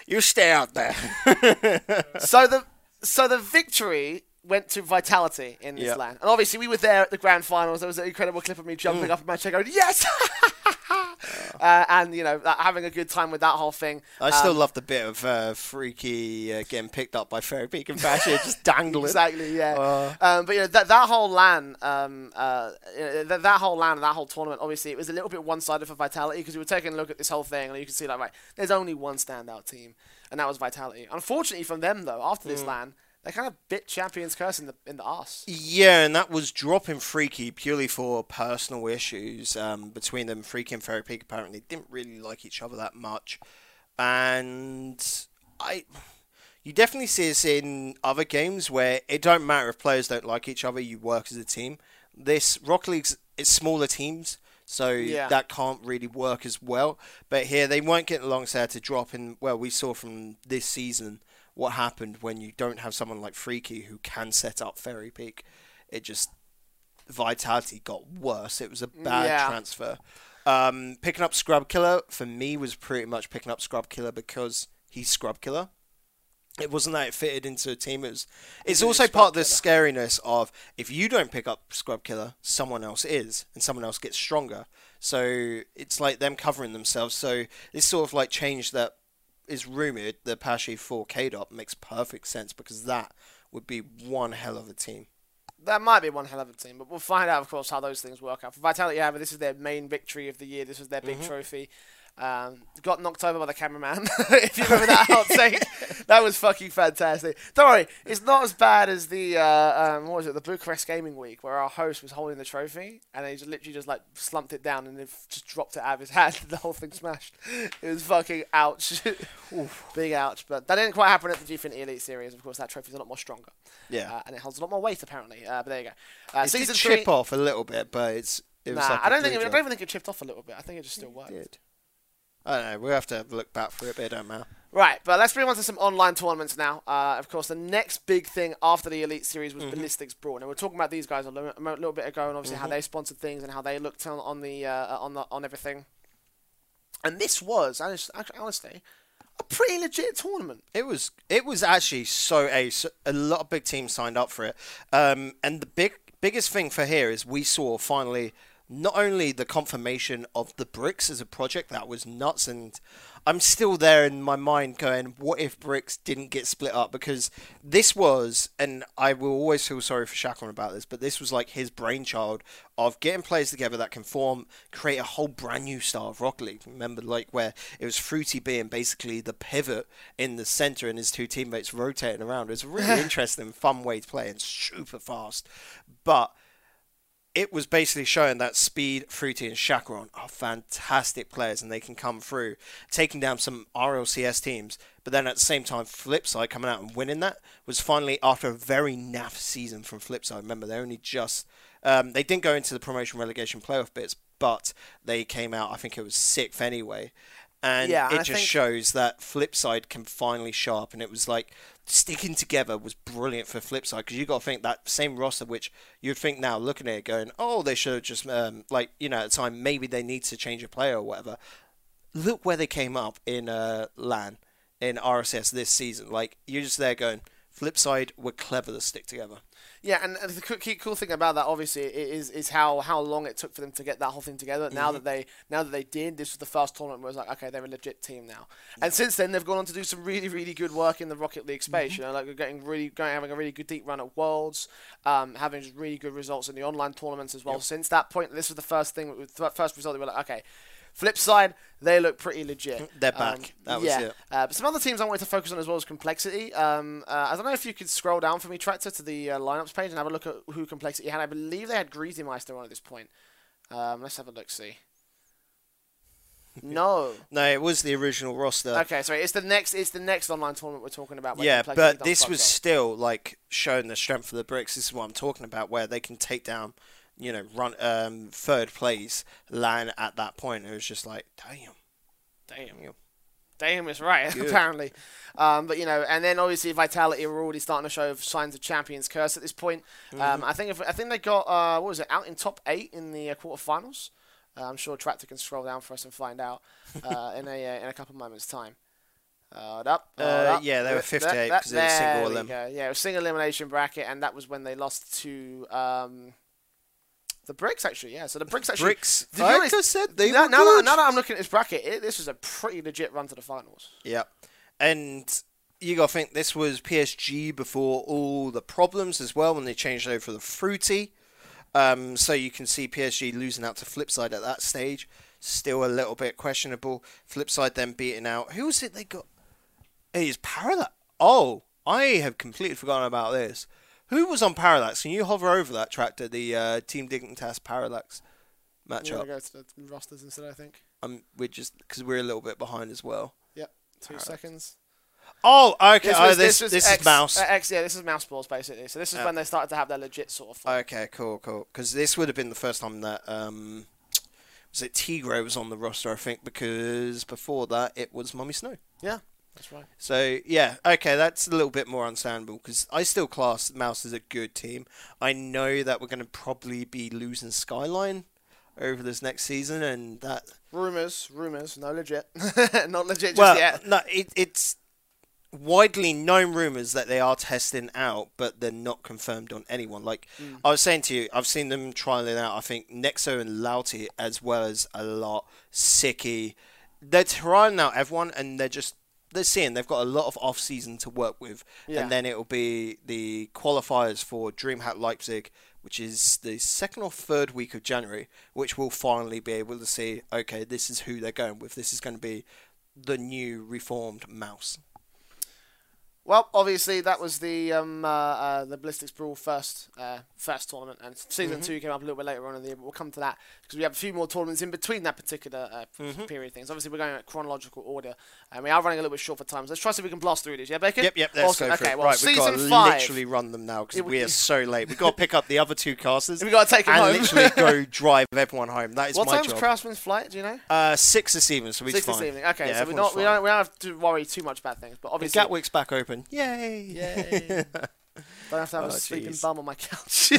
You stay out there. so the so the victory went to Vitality in this Yep. LAN, and obviously we were there at the grand finals. There was an incredible clip of me Mm. jumping up in my chair, going "Yes!" uh, and you know having a good time with that whole thing. I still Um, love the bit of uh, Freakii uh, getting picked up by Fairy Peak and Fashion just dangling. Exactly, yeah. Uh. um, but you know that that whole LAN, um, uh, you know, that, that whole LAN, that whole tournament, obviously it was a little bit one-sided for Vitality because we were taking a look at this whole thing and you can see like right, there's only one standout team, and that was Vitality. Unfortunately for them though, after Hmm. this LAN, they kind of bit Champions Curse in the in the arse. Yeah, and that was dropping Freakii purely for personal issues um, between them. Freakii and Fairy Peak apparently didn't really like each other that much, and I, you definitely see this in other games where it don't matter if players don't like each other. You work as a team. This Rocket League's it's smaller teams. So Yeah. that can't really work as well. But here they weren't getting along, so they had to drop. And well, we saw from this season what happened when you don't have someone like Freakii who can set up Fairy Peak. It just vitality got worse. It was a bad Yeah. transfer. Um, picking up Scrub Killer for me was pretty much picking up Scrub Killer because he's Scrub Killer. It wasn't that it fitted into a team. It was. It's also Scrub part of the scariness of if you don't pick up Scrub Killer, someone else is, and someone else gets stronger. So it's like them covering themselves. So this sort of like changed that is rumored, the Pashi 4 K dot makes perfect sense because that would be one hell of a team. That might be one hell of a team, but we'll find out, of course, how those things work out. For Vitality, however, this is their main victory of the year. This is their big mm-hmm. trophy. Um, got knocked over by the cameraman, if you remember that outtake. that was fucking fantastic. Don't worry, it's not as bad as the, uh, um, what was it, the Bucharest Gaming Week, where our host was holding the trophy, and he just literally just, like, slumped it down and then just dropped it out of his hand, and the whole thing smashed. It was fucking ouch. Big ouch. But that didn't quite happen at the Gfinity Elite Series. Of course, that trophy's a lot more stronger. Yeah. Uh, and it holds a lot more weight, apparently. Uh, but there you go. Uh, it season did three. chip off a little bit, but it's it was Nah, like I don't think. It, I don't even think it chipped off a little bit. I think it just still worked. did. I don't know. We'll have to look back for it, but it don't matter. Right, but let's move on to some online tournaments now. Uh, of course, the next big thing after the Elite Series was Ballistix Brawl. And we are talking about these guys a little, a little bit ago, and obviously how they sponsored things and how they looked on, on the uh, on the on everything. And this was, honestly, a pretty legit tournament. It was it was actually so ace. A lot of big teams signed up for it, um, and the big biggest thing for here is we saw finally not only the confirmation of the bricks as a project that was nuts, and I'm still there in my mind going, what if bricks didn't get split up? Because this was, and I will always feel sorry for Shackleton about this, but this was like his brainchild of getting players together that can form, create a whole brand new style of Rocket League. Remember, like where it was Fruity being basically the pivot in the center and his two teammates rotating around. It was a really interesting, fun way to play and super fast. But it was basically showing that Speed, Fruity, and Chacaron are fantastic players and they can come through, taking down some RLCS teams. But then at the same time, Flipside coming out and winning that was finally after a very naff season from Flipside. Remember, they only just um, they didn't go into the promotion relegation playoff bits, but they came out. I think it was sixth anyway. And Yeah, it I just think- shows that Flipside can finally show up, and it was like sticking together was brilliant for Flipside because you got to think that same roster, which you'd think now looking at it, going, oh, they should have just um, like you know at the time maybe they need to change a player or whatever. Look where they came up in uh, LAN in RSS this season. Like you're just there going, Flipside were clever to stick together. Yeah, and the key cool thing about that, obviously, is is how, how long it took for them to get that whole thing together. Now that they now that they did, this was the first tournament where it was like, okay, they're a legit team now. And since then, they've gone on to do some really really good work in the Rocket League space. You know, like getting really going having a really good deep run at Worlds, um, having really good results in the online tournaments as well. Since that point, this was the first thing, the first result. They were like, okay. Flipside, they look pretty legit. They're back. Um, That was yeah. it. Uh, but some other teams I wanted to focus on as well as complexity. Um, uh, I don't know if you could scroll down for me, Tractor, to the uh, lineups page and have a look at who complexity had. I believe they had Greasy Meister on at this point. Um, let's have a look. See. No. No, it was the original roster. Okay, sorry. It's the next. It's the next online tournament we're talking about. Yeah, but this was still like showing the strength of the bricks. This is what I'm talking about, where they can take down, you know, run um, third place LAN at that point. It was just like, damn, damn. damn. Damn, it's right. Good. apparently, um, but you know, and then obviously Vitality were already starting to show signs of Champions Curse at this point. Mm-hmm. Um, I think if, I think they got uh, what was it out in top eight in the uh, quarterfinals. Uh, I'm sure Tractor can scroll down for us and find out uh, in a uh, in a couple of moments time. Uh, up, Uh, up. yeah, they were That- 58 'cause it was single elim. Yeah, it was single elimination bracket, and that was when they lost to um, the Bricks. Actually, yeah. So the Bricks actually Bricks. to Like honest, said, they now, were now that, good. now that I'm looking at this bracket, it, this was a pretty legit run to the finals. Yeah, and you got to think this was PSG before all the problems as well when they changed over the fruity. Um, so you can see PSG losing out to Flipside at that stage. Still a little bit questionable. Flipside then beating out. Who was it they got? It is Parallax. Oh, I have completely forgotten about this. Who was on Parallax? Can you hover over that tractor? The uh, Team Dignitas Parallax We're matchup. gonna go to the rosters instead. I think. Um, we're just because we're a little bit behind as well. Yep. Two Parallax. seconds. Oh, okay. This oh, was, this this X, is Mouse. uh, X, yeah, this is Mouse Balls basically. So this is Yeah. when they started to have their legit sort of. form. Okay, cool, cool. Because this would have been the first time that um, was it Tigre was on the roster, I think, because before that it was Mummy Snow. yeah, that's right. So yeah, okay, that's a little bit more understandable because I still class Mouse as a good team. I know that we're going to probably be losing Skyline over this next season, and that Rumors, rumors, no legit, not legit just well, yet. no, it, it's widely known rumors that they are testing out, but they're not confirmed on anyone. Like Mm. I was saying to you, I've seen them trialing out. I think Nexo and Lauti, as well as a lot Sicky. They're trying out everyone, and they're just they're seeing they've got a lot of off season to work with, Yeah. and then it will be the qualifiers for DreamHack Leipzig. Which is the second or third week of January, which we'll finally be able to see. Okay, this is who they're going with. This is going to be the new reformed mouse. Well, obviously that was the um, uh, uh, the Ballistix Brawl first uh, first tournament, and season Mm-hmm. two came up a little bit later on in the year. But we'll come to that because we have a few more tournaments in between that particular uh, Mm-hmm. period of things. Obviously, we're going in chronological order, and we are running a little bit short for time. So let's try so we can blast through this. Yeah, Bacon. Yep, yep, let's awesome. go for okay, it. well, right, we've got to five. literally run them now because we- we are so late. We've got to pick up the other two casters We've got to take him and home. literally go drive everyone home. That is what my time's job. Craftsman's flight? Do you know? uh, six this evening, so we're Six fine. this evening. Okay, Yeah, so we're not, we don't we don't have to worry too much about things. But And obviously, Gatwick's back open. Yay! Yay. don't have to have Oh, a sleeping jeez. bum on my couch.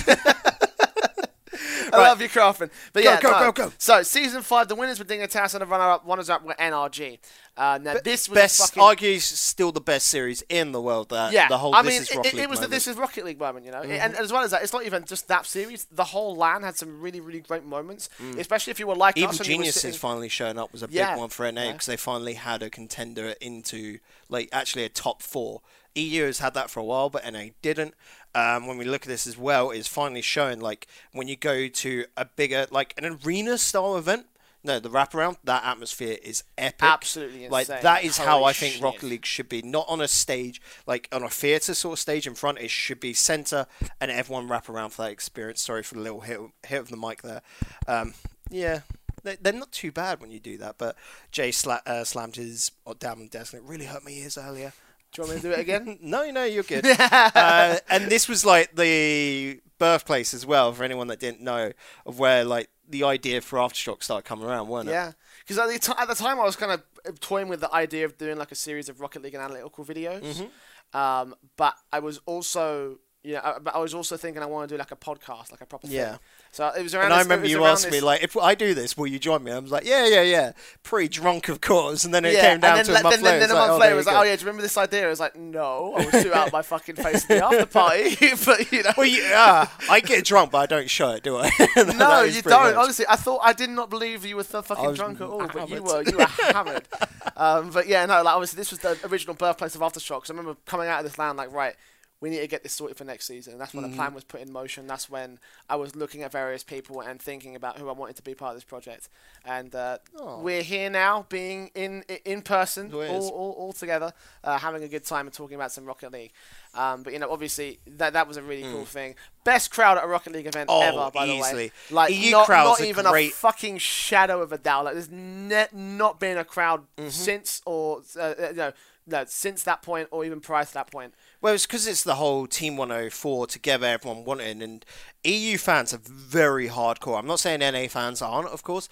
I love you, Crawford. But Go, yeah, go, no. go, go. So season five, the winners were Dignitas and the runner-up, runners-up were NRG. Uh, now this was Best, fucking argues still the best series in the world. That yeah. the whole I this mean, is it, Rocket it, League it was the. Mm-hmm. this is Rocket League moment, you know. And, and as well as that, it's not even just that series. The whole LAN had some really, really great moments, especially if you were like Mm. Even us. and you were Geniuses sitting- finally showing up was a Yeah. big one for NA Yeah. because they finally had a contender into like actually a top four. EU has had that for a while, but NA didn't. Um, when we look at this as well, is finally showing like when you go to a bigger like an arena style event, No, the wraparound, that atmosphere is epic. Absolutely insane. Like that is how I think shit. Rocket League should be. Not on a stage, like on a theatre sort of stage in front. It should be centre and everyone wrap around for that experience. Sorry for the little hit, hit of the mic there. Um, yeah, they, they're not too bad when you do that. But Jay sla- uh, slammed his oh, down the desk and it really hurt my ears earlier. Do you want me to do it again? No, no, you're good. uh, and this was like the birthplace as well for anyone that didn't know of where like the idea for Aftershock started coming around, wasn't it? Yeah, because at, the ti- at the time I was kind of toying with the idea of doing like a series of Rocket League and analytical videos, Mm-hmm. um, but I was also, know, I, but I was also thinking I want to do like a podcast, like a proper thing. Yeah. thing. So it was around. And I this- it remember you asked me like, if I do this, will you join me? I was like, yeah, yeah, yeah. Pretty drunk, of course. And then it yeah, came down and to then, a month then, later. then, a month oh, later, was like, go. oh yeah, do you remember this idea? I was like, no, I was too out my fucking face at the after party. but you know, Well, yeah, I get drunk, but I don't show it, do I? That no, you don't. much- Honestly, I thought I did not believe you were fucking drunk at all, but you were. You were hammered. Um, but yeah, no, like obviously this was the original birthplace of Aftershock. 'cause I remember coming out of this LAN like, right, we need to get this sorted for next season. And that's when Mm-hmm. the plan was put in motion. That's when I was looking at various people and thinking about who I wanted to be part of this project. And uh, Aw. we're here now, being in in person, Oh, all, all, all together, uh, having a good time and talking about some Rocket League. Um, but you know, obviously that that was a really cool thing. Best crowd at a Rocket League event Mm. Oh, ever, by the way. easily. Like EU not, not even great. a fucking shadow of a doubt. Like there's ne- not been a crowd Mm-hmm. since or uh, uh, no no since that point or even prior to that point. Well, it's because it's the whole Team 104 together, everyone wanting, and EU fans are very hardcore. I'm not saying NA fans aren't, of course,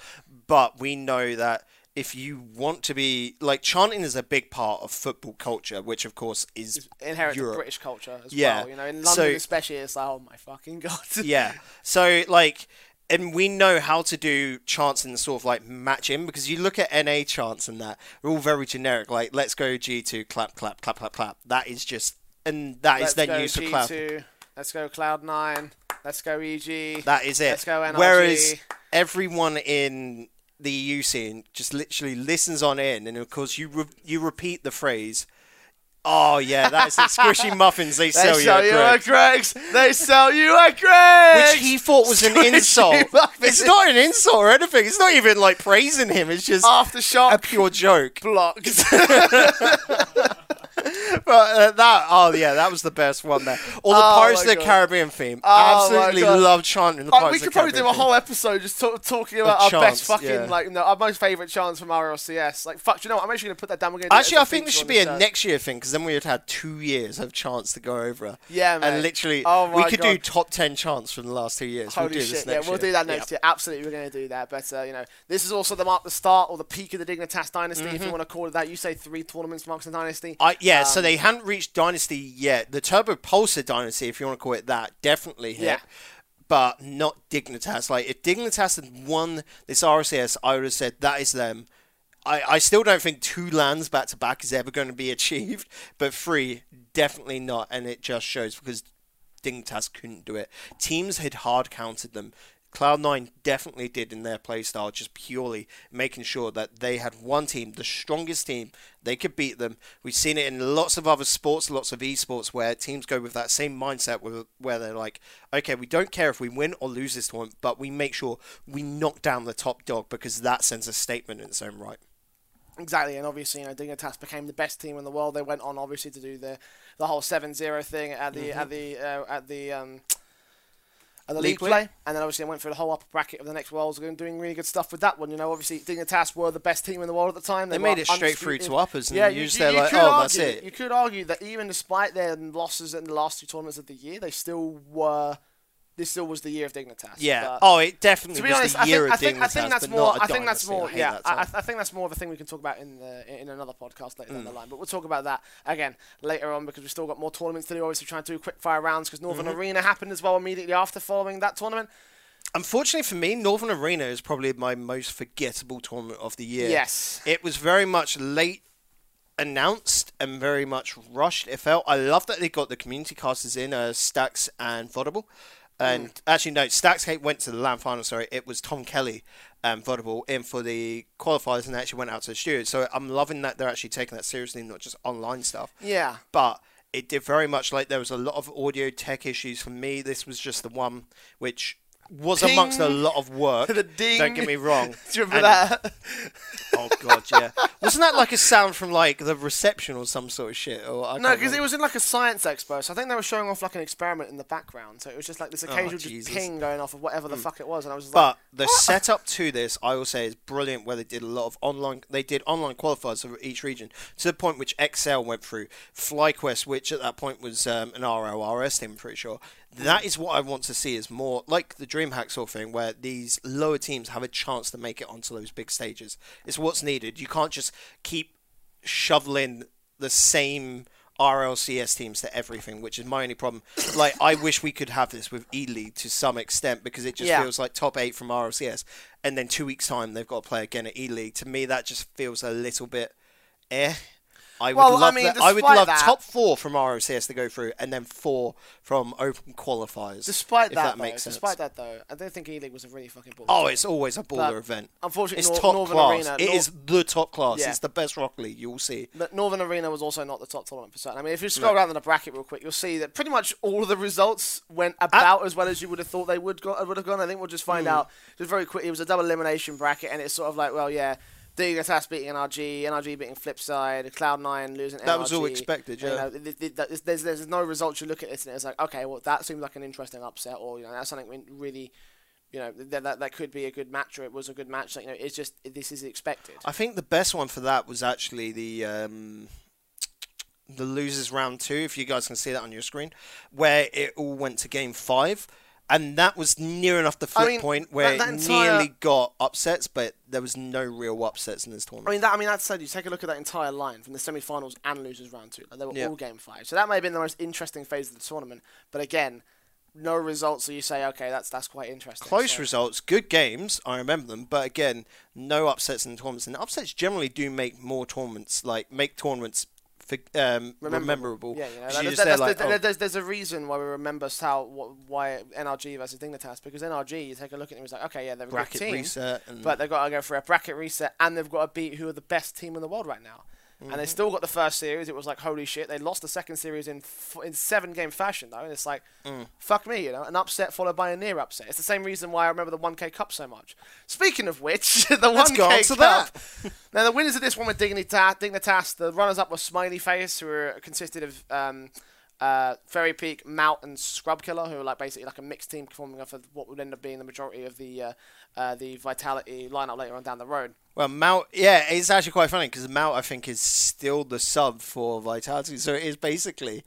but we know that if you want to be like chanting is a big part of football culture, which of course is Inherent to British culture as Yeah. well. You know, in So- London especially, it's like oh my fucking god. yeah. So like, and we know how to do chants and sort of like match in because you look at NA chants and that they're all very generic. Like, let's go G two, clap, clap, clap, clap, clap. That is just, and that is Let's then go used for clap. G2, Let's go Cloud Nine. Let's go EG. That is it. Let's go NRG. Whereas everyone in the EU scene just literally listens on in, and of course you re- you repeat the phrase. Oh yeah, that is the squishy muffins they they sell, sell you at Greggs. Greg's. They sell you at Greg's. Which he thought was an insult. muffins. It's not an insult or anything. It's not even like praising him. It's just a pure joke. blocked. But uh, that, oh yeah, that was the best one there. Or the Oh, Pirates of the God. Caribbean theme. Oh, Absolutely love chanting the Like, Pirates we could probably do a Caribbean whole episode just talk, talking about our chants, best fucking yeah. like no, our most favorite chants from RLCS. Like fuck, you know what? I'm actually gonna put that down. We're gonna Actually, I think this should be a show. next year thing because then we would have had two years of chance to go over. Yeah, man. And literally, Oh we could do top 10 chants from the last two years. Holy we'll do shit! Yeah, we'll year. do that next year. Absolutely, we're going to do that. But uh, you know, this is also the mark, the start or the peak of the Dignitas dynasty, if you want to call it that. You say three tournaments marks the dynasty. Mm-hmm. I, yeah, so Um, they hadn't reached Dynasty yet. The Turbopolsa Dynasty, if you want to call it that, definitely hit. Yeah. But not Dignitas. Like, if Dignitas had won this RCS, I would have said that is them. I, I still don't think two LANs back to back is ever going to be achieved, but three, definitely not. And it just shows because Dignitas couldn't do it. Teams had hard countered them. Cloud9 definitely did in their playstyle, just purely making sure that they had one team, the strongest team, they could beat them. We've seen it in lots of other sports, lots of esports, where teams go with that same mindset where, where they're like, okay, we don't care if we win or lose this tournament, but we make sure we knock down the top dog because that sends a statement in its own right. Exactly, and obviously, you know, Dignitas became the best team in the world. They went on, obviously, to do the the whole 7-0 thing at the at the uh, at the um, the League league play. play, and then obviously I went through the whole upper bracket of the next worlds, and doing really good stuff with that one. You know, obviously Dignitas were the best team in the world at the time. They were made it straight through to uppers, and yeah, you you, just you, say you like, oh, argue, that's it. You could argue that even despite their losses in the last two tournaments of the year, they still were. This still was the year of Dignitas. Yeah. but- oh, it definitely to be was honest, the I year think, I of think, I think that's more. I think that's more. I Yeah, that I, I think that's more of a thing we can talk about in the, in another podcast later down Mm. the line. But we'll talk about that again later on because we've still got more tournaments to do. Obviously, trying to do quick fire rounds because Northern Mm-hmm. Arena happened as well immediately after following that tournament. Unfortunately for me, Northern Arena is probably my most forgettable tournament of the year. Yes. It was very much late announced and very much rushed. It felt. I love that they got the community casters in, uh, Stacks and Vodable. And Mm. actually, no, Stacks Kate went to the LAN final. Sorry, it was Tom Kelly and Vodable in for the qualifiers, and they actually went out to the studio. So I'm loving that they're actually taking that seriously, not just online stuff Yeah. but it did very much like there was a lot of audio tech issues for me. This was just the one which was amongst a lot of work. The ding. Don't get me wrong. Do you remember And- that? Oh god, yeah. Wasn't that like a sound from like the reception or some sort of shit? Or I No, because it was in like a science expo, so I think they were showing off like an experiment in the background. So it was just like this occasional just Oh, Jesus. ping going off of whatever the fuck it was, and I was just But like, the setup to this, I will say, is brilliant. Where they did a lot of online, they did online qualifiers for each region to the point which XL went through, FlyQuest, which at that point was um, an RLRS team, I'm pretty sure. That is what I want to see is more like the DreamHack sort of thing, where these lower teams have a chance to make it onto those big stages. It's what's needed. You can't just keep shoveling the same RLCS teams to everything, which is my only problem. Like, I wish we could have this with E League to some extent because it just Yeah. feels like top eight from RLCS, and then two weeks' time they've got to play again at E League. To me, that just feels a little bit eh. I would Well, I love mean, that. I would love that- top four from RLCS to go through, and then four from open qualifiers. despite that, that though, makes sense. despite that though, I don't think E League was a really fucking ball. Oh, it's always a baller But event. unfortunately, It's Nor- top Northern class. Arena, It Nor- is the top class. Yeah. It's the best Rock League you'll see. But Northern Arena was also not the top tournament for certain. I mean, if you scroll down in the bracket real quick, you'll see that pretty much all of the results went about as well as you would have thought they would go, would have gone. I think we'll just find hmm. out just very quickly. It was a double elimination bracket, and it's sort of like, well, yeah. Dignitas beating NRG, NRG beating Flipside, Cloud9 losing That was all NRG. expected, You yeah. know, th- th- th- there's, there's no results you look at this and it's like, okay, well, that seems like an interesting upset, or, you know, that's something really, you know, that, that, that could be a good match, or it was a good match. Like, you know, it's just, this is expected. I think the best one for that was actually the um, the losers round two. If you guys can see that on your screen, where it all went to game five, and that was near enough the I mean, point where that- that it entire- nearly got upsets, but there was no real upsets in this tournament. I mean, that, I mean, that said, you take a look at that entire line from the semi-finals and losers round two. Like, they were Yeah. all game five. So that may have been the most interesting phase of the tournament. But again, no results, so you say, okay, that's that's quite interesting. Close So- results, good games. I remember them, but again, no upsets in the tournaments. And upsets generally do make more tournaments, like make tournaments for, um, rememberable. Yeah, you know, Because that- you're that- that's- like, oh, there's, there's a reason why we remember how why NRG versus Dignitas because NRG, you take a look at them, it's like, okay, yeah, they're a bracket good team, reset and but they've got to go for a bracket reset and they've got to beat who are the best team in the world right now. And Mm-hmm. they still got the first series. It was like holy shit. They lost the second series in f- in seven game fashion though, and it's like Mm. fuck me, you know, an upset followed by a near upset. It's the same reason why I remember the 1K Cup so much. Speaking of which, the Let's 1K go on to Cup. that. now the winners of this one were Dignitas. Dignitas. The runners up were Smiley Face, who were consisted of um, uh, Fairy Peak, Mount, and Scrub Killa, who were like basically like a mixed team performing off of what would end up being the majority of the uh, uh, the Vitality lineup later on down the road. Well, Mount, yeah, it's actually quite funny because Mount, I think, is still the sub for Vitality. So it is basically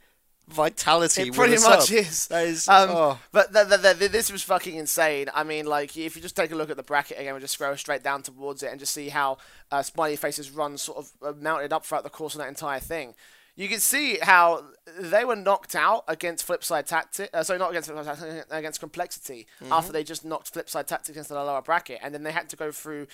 Vitality. It pretty much sub. is. That is. Um, oh. But th- th- th- this was fucking insane. I mean, like, if you just take a look at the bracket again, we just scroll straight down towards it and just see how uh, Smiley Face's run sort of uh, mounted up throughout the course of that entire thing. You can see how they were knocked out against Flipside Tactic. Uh, sorry, not against Flipside Tactic, against Complexity after they just knocked Flipside Tactics into the lower bracket, and then they had to go through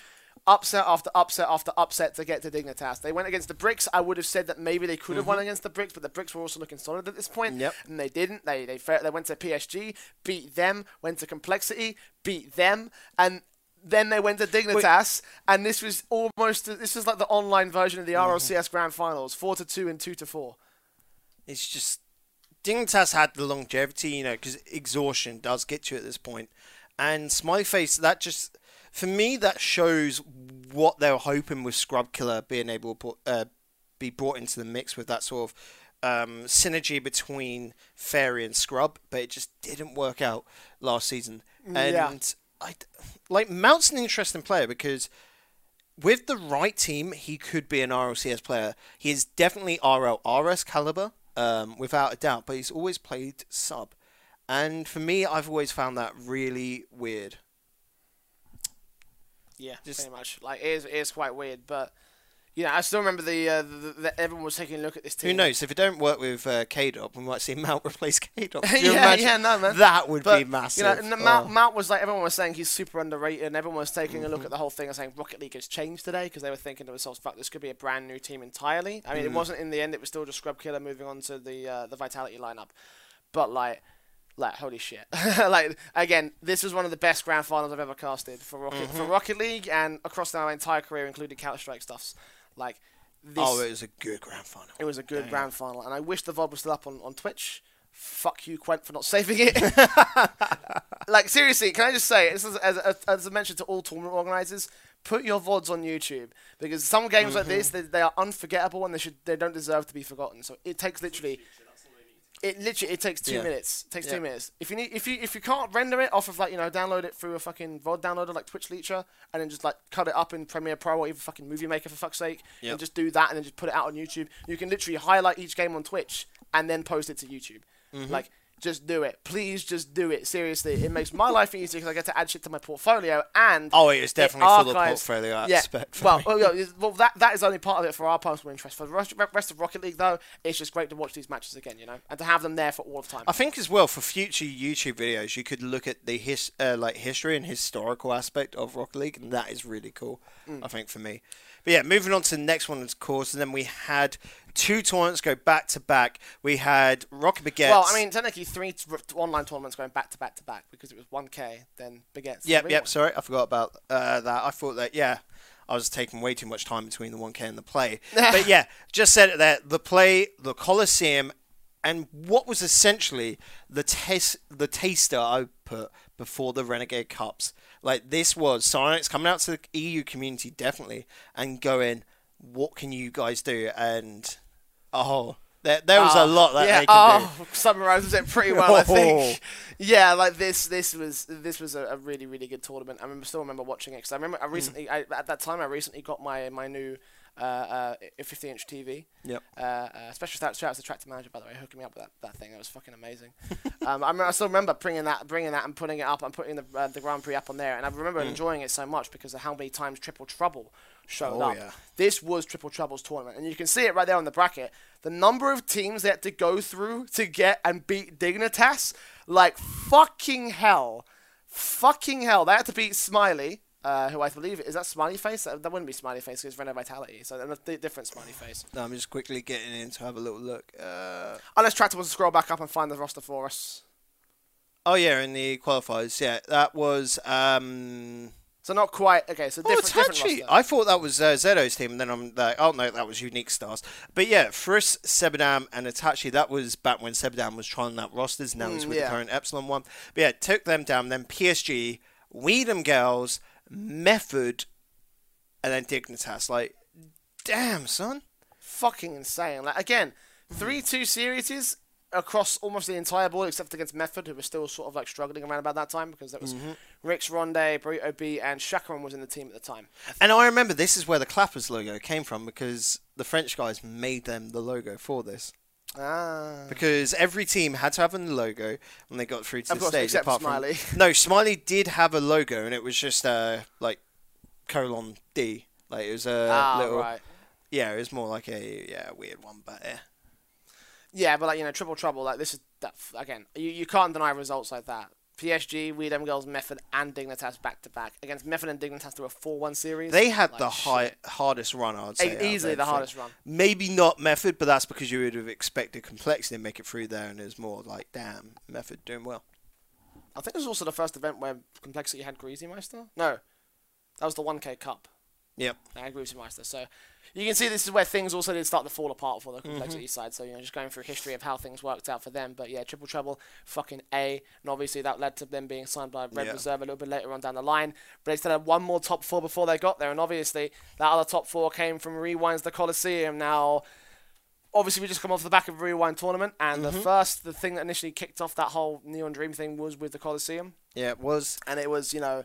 upset after upset after upset to get to Dignitas. They went against the Bricks. I would have said that maybe they could have won against the Bricks, but the Bricks were also looking solid at this point. Yep. And they didn't. They they they went to PSG, beat them, went to Complexity, beat them, and then they went to Dignitas, and this was almost this was like the online version of the RLCS Grand Finals, four to two and two to four. It's just Dignitas had the longevity, you know, because exhaustion does get you at this point. point, and Smiley Face that just for me that shows what they were hoping with Scrub Killa being able to put, uh, be brought into the mix with that sort of um, synergy between Fairy and Scrub, but it just didn't work out last season. And Yeah. I like Mount's an interesting player because with the right team, he could be an RLCS player. He is definitely RL RS caliber, um, without a doubt. But he's always played sub, and for me, I've always found that really weird. Yeah, Just- pretty much. Like it is, it is quite weird, but you know, I still remember the, uh, everyone was taking a look at this team. Who knows? If it don't work with uh, Kaydop, we might see Mount replace Kaydop. Yeah, yeah, no, man. That would But, be massive. You know, Mount, Oh. Mount was like everyone was saying he's super underrated, and everyone was taking a look Mm-hmm. at the whole thing and saying Rocket League has changed today because they were thinking to themselves, "Fuck, this could be a brand new team entirely." I mean, Mm-hmm. it wasn't in the end; it was still just Scrub Killa moving on to the uh, the Vitality lineup. But like, like holy shit! like again, this was one of the best grand finals I've ever casted for Rocket Mm-hmm. for Rocket League and across my entire career, including Counter Strike stuffs. Like this, oh, it was a good grand final. it was a good grand final, and I wish the VOD was still up on, on Twitch fuck you, Quent, for not saving it. like seriously, can I just say, this is, as, as, as I mentioned to all tournament organizers, put your vods on YouTube because some games like mm-hmm. this they, they are unforgettable and they should they don't deserve to be forgotten. So it takes literally. It literally it takes two Yeah. minutes. It takes Yeah. two minutes. If you need if you if you can't render it off of like you know download it through a fucking VOD downloader like Twitch Leecher and then just like cut it up in Premiere Pro or even fucking Movie Maker for fuck's sake Yep. and just do that and then just put it out on YouTube. You can literally highlight each game on Twitch and then post it to YouTube. Mm-hmm. Like just do it. Please just do it. Seriously, it makes my life easier because I get to add shit to my portfolio and Oh, it is definitely for the portfolio yeah. aspect. Well, well, well, that that is only part of it for our personal interest. For the rest, rest of Rocket League, though, it's just great to watch these matches again, you know, and to have them there for all the time. I think as well for future YouTube videos, you could look at the his uh, like history and historical aspect of Rocket League, and that is really cool. Mm. I think for me. But yeah, moving on to the next one, of course, and then we had two tournaments go back to back. We had Rocket Baguettes. Well, I mean, technically three t- online tournaments going back to back to back because it was 1K, then Baguettes. Yep, yep. Rewind. Sorry, I forgot about uh, that. I thought that yeah, I was taking way too much time between the 1K and the play. but yeah, just said it there. The play, the Coliseum, and what was essentially the test, the taster I put before the Renegade Cups. Like this was Science coming out to the EU community definitely and going, what can you guys do? And oh, there, there was a Oh, lot that yeah, they can do. oh, summarizes it pretty well, I Oh. think. Yeah, like this, this was this was a, a really really good tournament. I remember, still remember watching it because I remember I Mm. recently, I, at that time, I recently got my my new uh, uh, 50 inch TV. Yep. Uh, uh, special shout out to the tractor manager by the way, hooking me up with that, that thing. That was fucking amazing. um, I, remember, I still remember bringing that, bringing that, and putting it up and putting the uh, the Grand Prix up on there. And I remember Mm. enjoying it so much because of how many times Triple Trouble showed Oh, up. yeah. This was Triple Trouble's tournament, and you can see it right there on the bracket. The number of teams they had to go through to get and beat Dignitas, like fucking hell, fucking hell. They had to beat Smiley. Uh, who I believe is that Smiley Face? That, that wouldn't be Smiley Face because it's Renault Vitality, so a different Smiley Face. No, I'm just quickly getting in to have a little look. Uh, Unless Tractor wants to scroll back up and find the roster for us. Oh yeah, in the qualifiers, yeah, that was. Um, So not quite okay. So oh, different, it's different. I thought that was uh, Zedo's team, and then I'm like, oh no, that was Unique Stars. But yeah, Frisk, Sebadam, and Itachi. That was back when Sebadam was trying out rosters. Now he's Mm, with yeah. the current Epsilon one. But yeah, took them down. Then PSG, We Dem Girlz, Method, and then Dignitas. Like, damn son. fucking insane. Like again, three two series across almost the entire board except against Method, who was still sort of like struggling around about that time because that was Mm-hmm. Rix Ronday, Burrito B, and Chakaron was in the team at the time. And I remember this is where the Clappers logo came from because the French guys made them the logo for this. Ah. Because every team had to have a logo when they got through to Of the course, stage. except apart Smiley. From, no, Smiley did have a logo, and it was just uh, like colon D. Like it was a Ah, little. right. Yeah, it was more like a yeah weird one, but yeah. Yeah, but like you know, triple trouble. Like this is that again. You, you can't deny results like that. PSG, We Dem Girlz, Method, and Dignitas back to back against Method and Dignitas through a four-one series. They had Like, the high, hardest run, I'd say. E- easily the hardest run. Maybe not Method, but that's because you would have expected complexity and make it through there, and it's more like, damn, Method doing well. I think this was also the first event where complexity had Greasy Meister. No, that was the 1K Cup. Yep. I agree with you, Meister. So you can see this is where things also did start to fall apart for the Mm-hmm. complexity side. So you know, just going through history of how things worked out for them. But yeah, Triple Trouble, fucking A, and obviously that led to them being signed by Red Yeah. Reserve a little bit later on down the line. But they still had one more top four before they got there, and obviously that other top four came from Rewinds the Coliseum. Now. Obviously, we just come off the back of a rewind tournament, and Mm-hmm. the first, the thing that initially kicked off that whole Neon Dream thing was with the Coliseum, Yeah, it was. and it was, you know,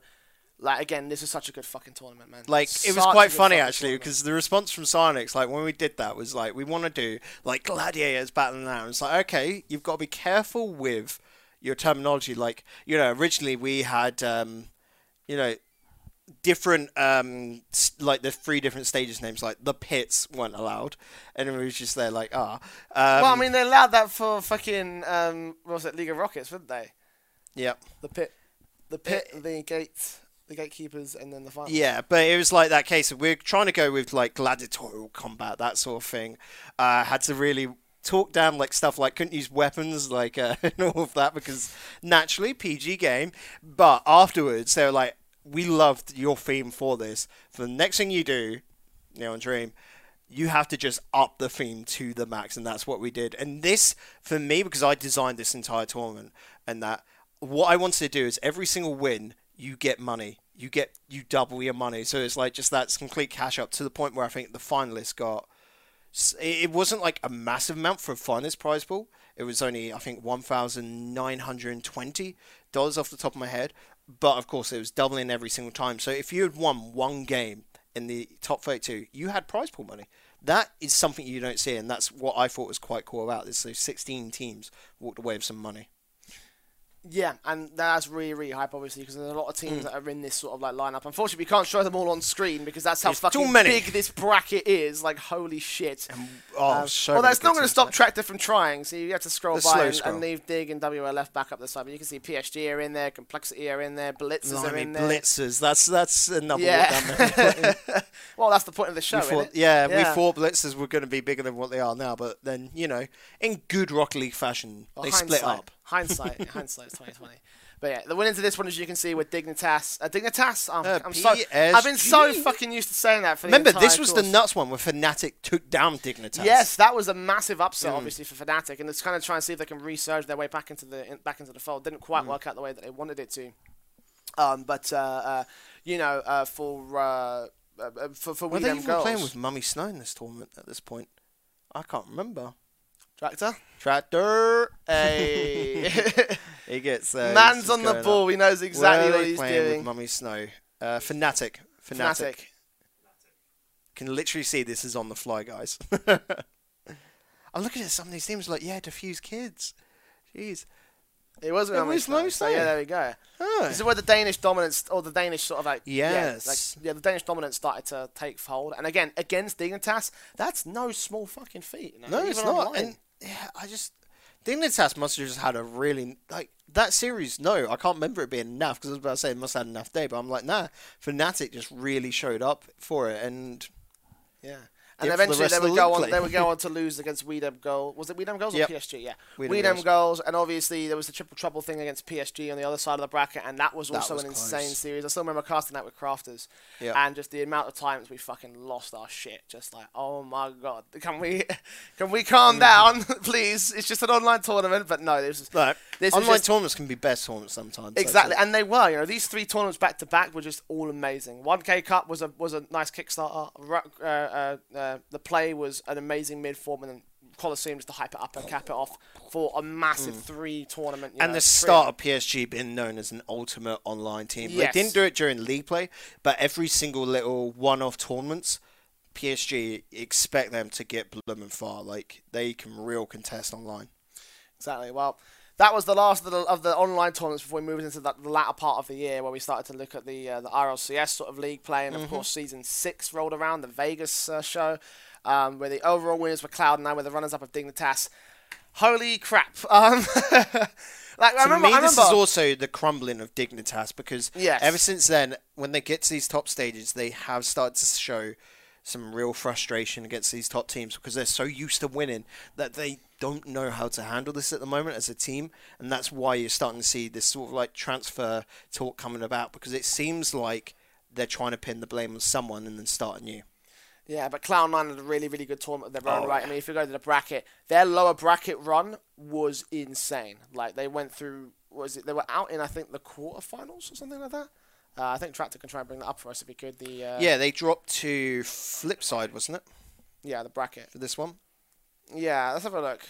like again, this is such a good fucking tournament, man. Like it was quite funny actually because the response from Psyonix, like when we did that, was like we want to do like gladiators battling out. It's like okay, you've got to be careful with your terminology. Like you know, originally we had um, you know different um like the three different stages names like the pits weren't allowed and it was just there like ah um, well, I mean, they allowed that for fucking um, what was it, League of Rockets, wouldn't they? yeah The pit, the pit, the gate, the gatekeepers, and then the final. Yeah, but it was like that case of we're trying to go with like gladiatorial combat, that sort of thing. Uh, had to really talk down like stuff like couldn't use weapons, like uh, and all of that because naturally PG game. But afterwards, they were like, "We loved your theme for this. For the next thing you do, Neon Dream." you have to just up the theme to the max, and that's what we did. And this, for me, because I designed this entire tournament, and that what I wanted to do is every single win, you get money. You get you double your money, so it's like just that's complete cash up to the point where I think the finalists got. It wasn't like a massive amount for a finalist prize pool. It was only I think one thousand nine hundred and twenty dollars off the top of my head, but of course it was doubling every single time. So if you had won one game in the top 32, you had prize pool money. That is something you don't see, and that's what I thought was quite cool about this. So 16 teams walked away with some money. Yeah, and that's really, really hype, obviously, because there's a lot of teams mm. that are in this sort of like lineup. Unfortunately, we can't show them all on screen because that's how There's fucking big this bracket is. Like, holy shit! And, oh, um, so well, that's not going to stop Tractor from trying. So you have to scroll the by and, and, leave Dig and WLF back up the side. But you can see PSG are in there, Complexity are in there, Blitzers are in there. Blitzers, that's that's another yeah. well, that's the point of the show. Thought, yeah, yeah, we thought Blitzers were going to be bigger than what they are now, but then you know, in good Rock League fashion, well, they hindsight. split up hindsight, hindsight is twenty twenty. But yeah, the winners of this one, as you can see, were Dignitas. Uh, Dignitas. Oh, uh, I'm so. I've been so fucking used to saying that for the Remember, this was course. the nuts one where Fnatic took down Dignitas. Yes, that was a massive upset, mm. obviously for Fnatic, and it's kind of trying to see if they can resurge their way back into the in, back into the fold. Didn't quite mm. work out the way that they wanted it to. Um, but uh, uh, you know, uh, for uh, uh, for for were they even girls, playing with Mummy Snow in this tournament at this point? I can't remember. Tractor? Tractor. Hey. he gets. Uh, Man's on the ball. Up. He knows exactly what he's playing doing. With Mummy Snow. Uh, Fnatic. Fnatic. Fnatic. Can literally see this is on the fly, guys. I'm looking at some of these teams like, yeah, diffuse kids. Jeez. It was Mummy Snow. So yeah, there we go. Oh. This is where the Danish dominance, or the Danish sort of like yes, yeah, like, yeah, the Danish dominance started to take hold. And again, against Dignitas, that's no small fucking feat. You know? No, it's not. Yeah, I just Dignitas must have just had a really like that series. No, I can't remember it being enough because I was about to say it must have had enough day, but I'm like, nah. Fnatic just really showed up for it, and yeah, and eventually they would go on. They would go on to lose against Weedem Gold. Was it We Dem Girlz yep. or PSG? Yeah, Weedem, goals. And obviously there was the triple trouble thing against PSG on the other side of the bracket, and that was also that was an close. insane series. I still remember casting that with Crafters, yep. and just the amount of times we fucking lost our shit. Just like, oh my god, can we, can we calm mm. down, please? It's just an online tournament, but no, this is right. This online just, tournaments can be best tournaments sometimes. Exactly, and they were. You know, these three tournaments back to back were just all amazing. One K Cup was a was a nice Kickstarter. Uh, uh, uh, the play was an amazing mid form, and then Colosseum just to hype it up and cap it off for a massive mm. three tournament. and know, the start of PSG being known as an ultimate online team. Yes. They didn't do it during league play, but every single little one-off tournaments, PSG expect them to get blooming far. Like they can real contest online. Exactly. Well, that was the last of the, of the online tournaments before we moved into the, the, latter part of the year where we started to look at the uh, the RLCS sort of league play, and of mm-hmm. course season six rolled around, the Vegas uh, show, um, where the overall winners were Cloud9, with the runners up of Dignitas. Holy crap! Um, like, I remember, me, this is also the crumbling of Dignitas because yes. ever since then, when they get to these top stages, they have started to show some real frustration against these top teams because they're so used to winning that they don't know how to handle this at the moment as a team, and that's why you're starting to see this sort of like transfer talk coming about because it seems like they're trying to pin the blame on someone and then start anew. Yeah, but Cloud9 had a really, really good tournament of their own oh. right. I mean, if you go to the bracket, their lower bracket run was insane. Like, they went through, was it, they were out in, I think, the quarterfinals or something like that? Uh, I think Tractor can try and bring that up for us if he could. The uh, Yeah, they dropped to Flipside, wasn't it? Yeah, the bracket. For this one? Yeah, let's have a look.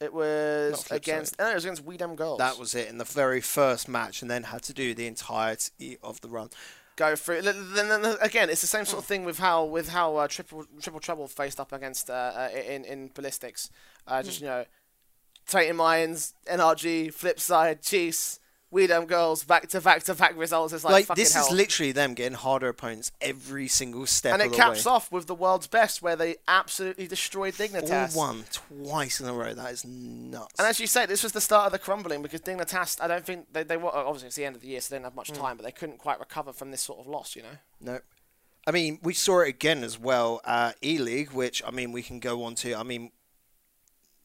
It was against. No, it was against We Dem Girlz. That was it in the very first match, and then had to do the entirety of the run. Go through. Then, then again, it's the same sort of thing with how with how uh, triple triple trouble faced up against uh, uh, in in Ballistix. Uh, just mm. you know, Titan Mines, NRG, Flipside, Chiefs, We Dem Girlz back to back to back results. It's like, like this hell. is literally them getting harder opponents every single step. And it caps way. off with the world's best, where they absolutely destroyed Dignitas. One twice in a row. That is nuts. And as you say, this was the start of the crumbling because Dignitas. I don't think they they were obviously it's the end of the year, so they didn't have much mm. time, but they couldn't quite recover from this sort of loss. You know. No. I mean, we saw it again as well at E League, which I mean we can go on to. I mean,